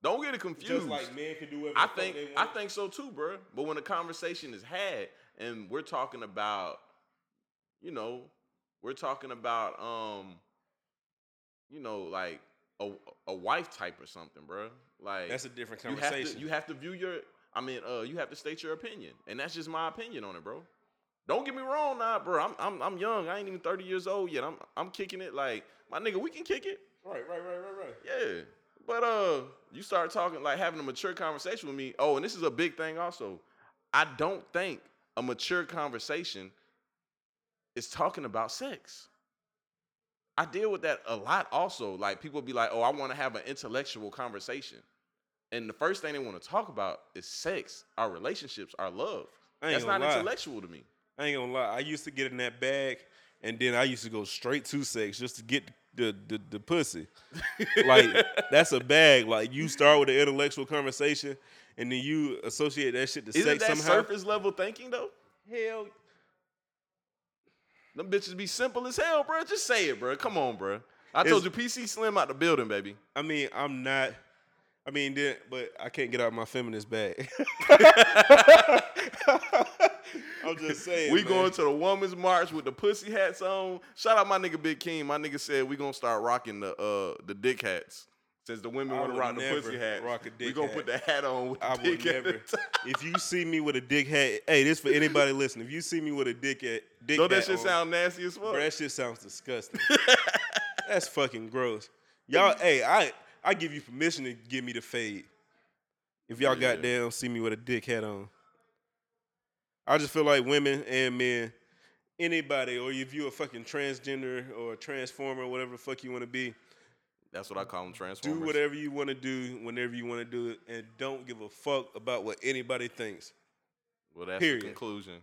don't get it confused. just like men can do whatever I the fuck think I think so too, bro. But when the conversation is had and we're talking about, you know, we're talking about um, you know, like a a wife type or something, bro. Like that's a different you have conversation. to you have to view your I mean, uh, you have to state your opinion, and that's just my opinion on it, bro. Don't get me wrong, nah, bro. I'm I'm I'm young. I ain't even 30 years old yet. I'm I'm kicking it like my nigga. We can kick it. right, right, right, right, right. Yeah. But uh you start talking like having a mature conversation with me. Oh, and this is a big thing also. I don't think a mature conversation is talking about sex. I deal with that a lot also. Like people be like, "Oh, I want to have an intellectual conversation." And the first thing they want to talk about is sex, our relationships, our love. I ain't That's not lie. intellectual to me. I ain't gonna lie. I used to get in that bag, and then I used to go straight to sex just to get the the, the pussy. like that's a bag. Like you start with an intellectual conversation, and then you associate that shit to Isn't sex that somehow. surface level thinking though? Hell, Them bitches be simple as hell, bro. Just say it, bro. Come on, bro. I It's- told you, PC Slim out the building, baby. I mean, I'm not. I mean, then, but I can't get out my feminist bag. I'm just saying. we man. going to the woman's march with the pussy hats on. Shout out my nigga Big King. My nigga said we gonna start rocking the uh the dick hats. Since the women want to rock the pussy hat, rock a we gonna hat. put the hat on with the I dick would never. if you see me with a dick hat, hey, this for anybody listening. If you see me with a dick hat, dick Don't that hat shit on, sound nasty as fuck? Bro, that shit sounds disgusting. That's fucking gross. Y'all, hey, I I give you permission to give me the fade. If y'all Yeah. goddamn see me with a dick hat on. I just feel like women and men, anybody, or if you a fucking transgender or a transformer, or whatever the fuck you want to be, That's what I call them transformers. do whatever you want to do whenever you want to do it, and don't give a fuck about what anybody thinks. Well, that's Period. the conclusion.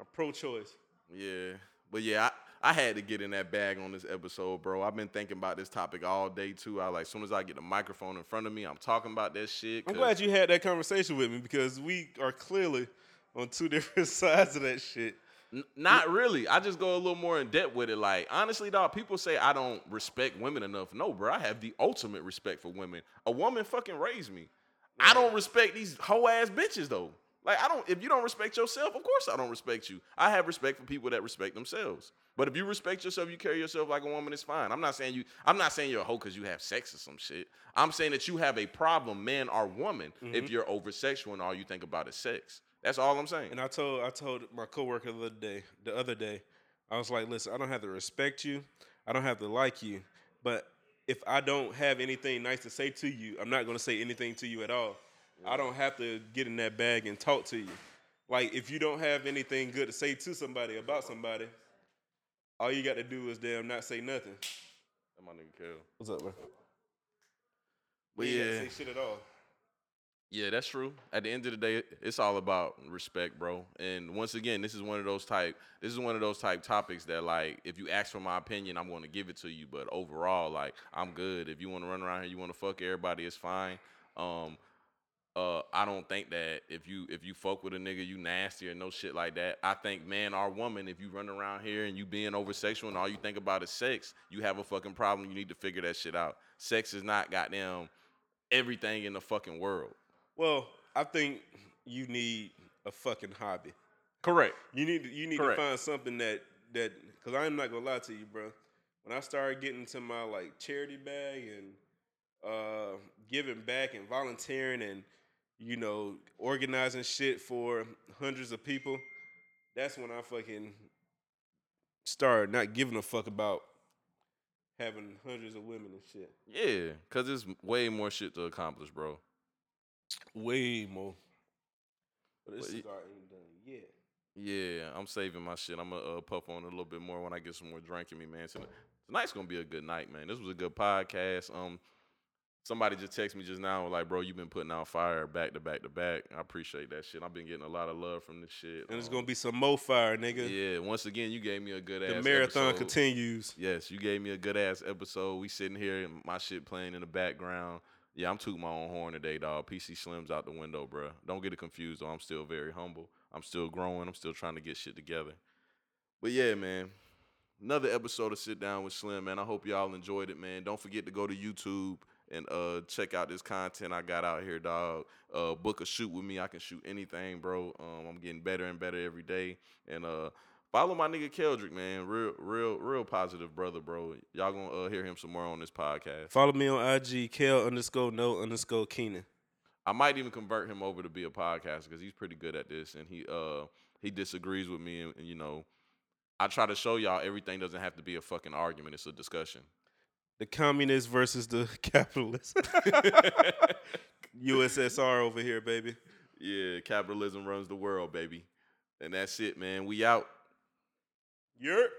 I'm pro-choice. Yeah, But yeah, I, I had to get in that bag on this episode, bro. I've been thinking about this topic all day too. I like, as soon as I get the microphone in front of me, I'm talking about that shit. I'm glad you had that conversation with me because we are clearly on two different sides of that shit. N- not really. I just go a little more in depth with it. Like, honestly, dog, people say I don't respect women enough. No, bro, I have the ultimate respect for women. A woman fucking raised me. I don't respect these hoe ass bitches though. Like, I don't. If you don't respect yourself, of course I don't respect you. I have respect for people that respect themselves. But if you respect yourself, you carry yourself like a woman. It's fine. I'm not saying you. I'm not saying you're a hoe because you have sex or some shit. I'm saying that you have a problem, man or woman, if mm-hmm. you're over sexual and all you think about is sex. That's all I'm saying. And I told I told my coworker the other day, the other day, I was like, listen, I don't have to respect you, I don't have to like you, but if I don't have anything nice to say to you, I'm not gonna say anything to you at all. I don't have to get in that bag and talk to you. Like if you don't have anything good to say to somebody about somebody, all you got to do is damn not say nothing. That my nigga Kel. What's up, bro? But you yeah, gotta say shit at all. Yeah, that's true. At the end of the day, it's all about respect, bro. And once again, this is one of those type. This is one of those type topics that, like, if you ask for my opinion, I'm going to give it to you. But overall, like, I'm good. If you want to run around here, you want to fuck everybody, it's fine. Um, uh, I don't think that if you if you fuck with a nigga, you nasty or no shit like that. I think man or woman, if you run around here and you being over sexual and all you think about is sex, you have a fucking problem. You need to figure that shit out. Sex is not goddamn everything in the fucking world. Well, I think you need a fucking hobby. Correct. You need to, you need Correct. to find something that that because I'm not gonna lie to you, bro. When I started getting to my like charity bag and uh, giving back and volunteering and you know organizing shit for hundreds of people, that's when I fucking started not giving a fuck about having hundreds of women and shit. Yeah, cause there's way more shit to accomplish, bro. Way more. But this cigar ain't done yet. Yeah, I'm saving my shit. I'm gonna uh, puff on a little bit more when I get some more drink in me, man. Tonight- Tonight's gonna be a good night, man. This was a good podcast. Um, somebody just texted me just now, like, bro, you've been putting out fire back to back to back. I appreciate that shit. I've been getting a lot of love from this shit. And it's Um, gonna be some more fire, nigga. yeah. Once again, you gave me a good the ass marathon episode. continues. Yes, you gave me a good ass episode. We sitting here and my shit playing in the background. Yeah, I'm tooting my own horn today, dog. PC Slim's out the window, bro. Don't get it confused, though. I'm still very humble. I'm still growing. I'm still trying to get shit together. But yeah, man. Another episode of Sit Down with Slim, man. I hope y'all enjoyed it, man. Don't forget to go to YouTube and uh check out this content I got out here, dog. Uh book a shoot with me. I can shoot anything, bro. Um, I'm getting better and better every day. And uh follow my nigga Keldrick, man. Real, real, real positive brother, bro. Y'all gonna uh, hear him some more on this podcast. Follow me on IG, Kel underscore no underscore Keenan. I might even convert him over to be a podcaster because he's pretty good at this, and he uh he disagrees with me, and, and, you know, I try to show y'all everything doesn't have to be a fucking argument; it's a discussion. The communist versus the capitalist. USSR over here, baby. yeah, capitalism runs the world, baby, and that's it, man. We out. Yep.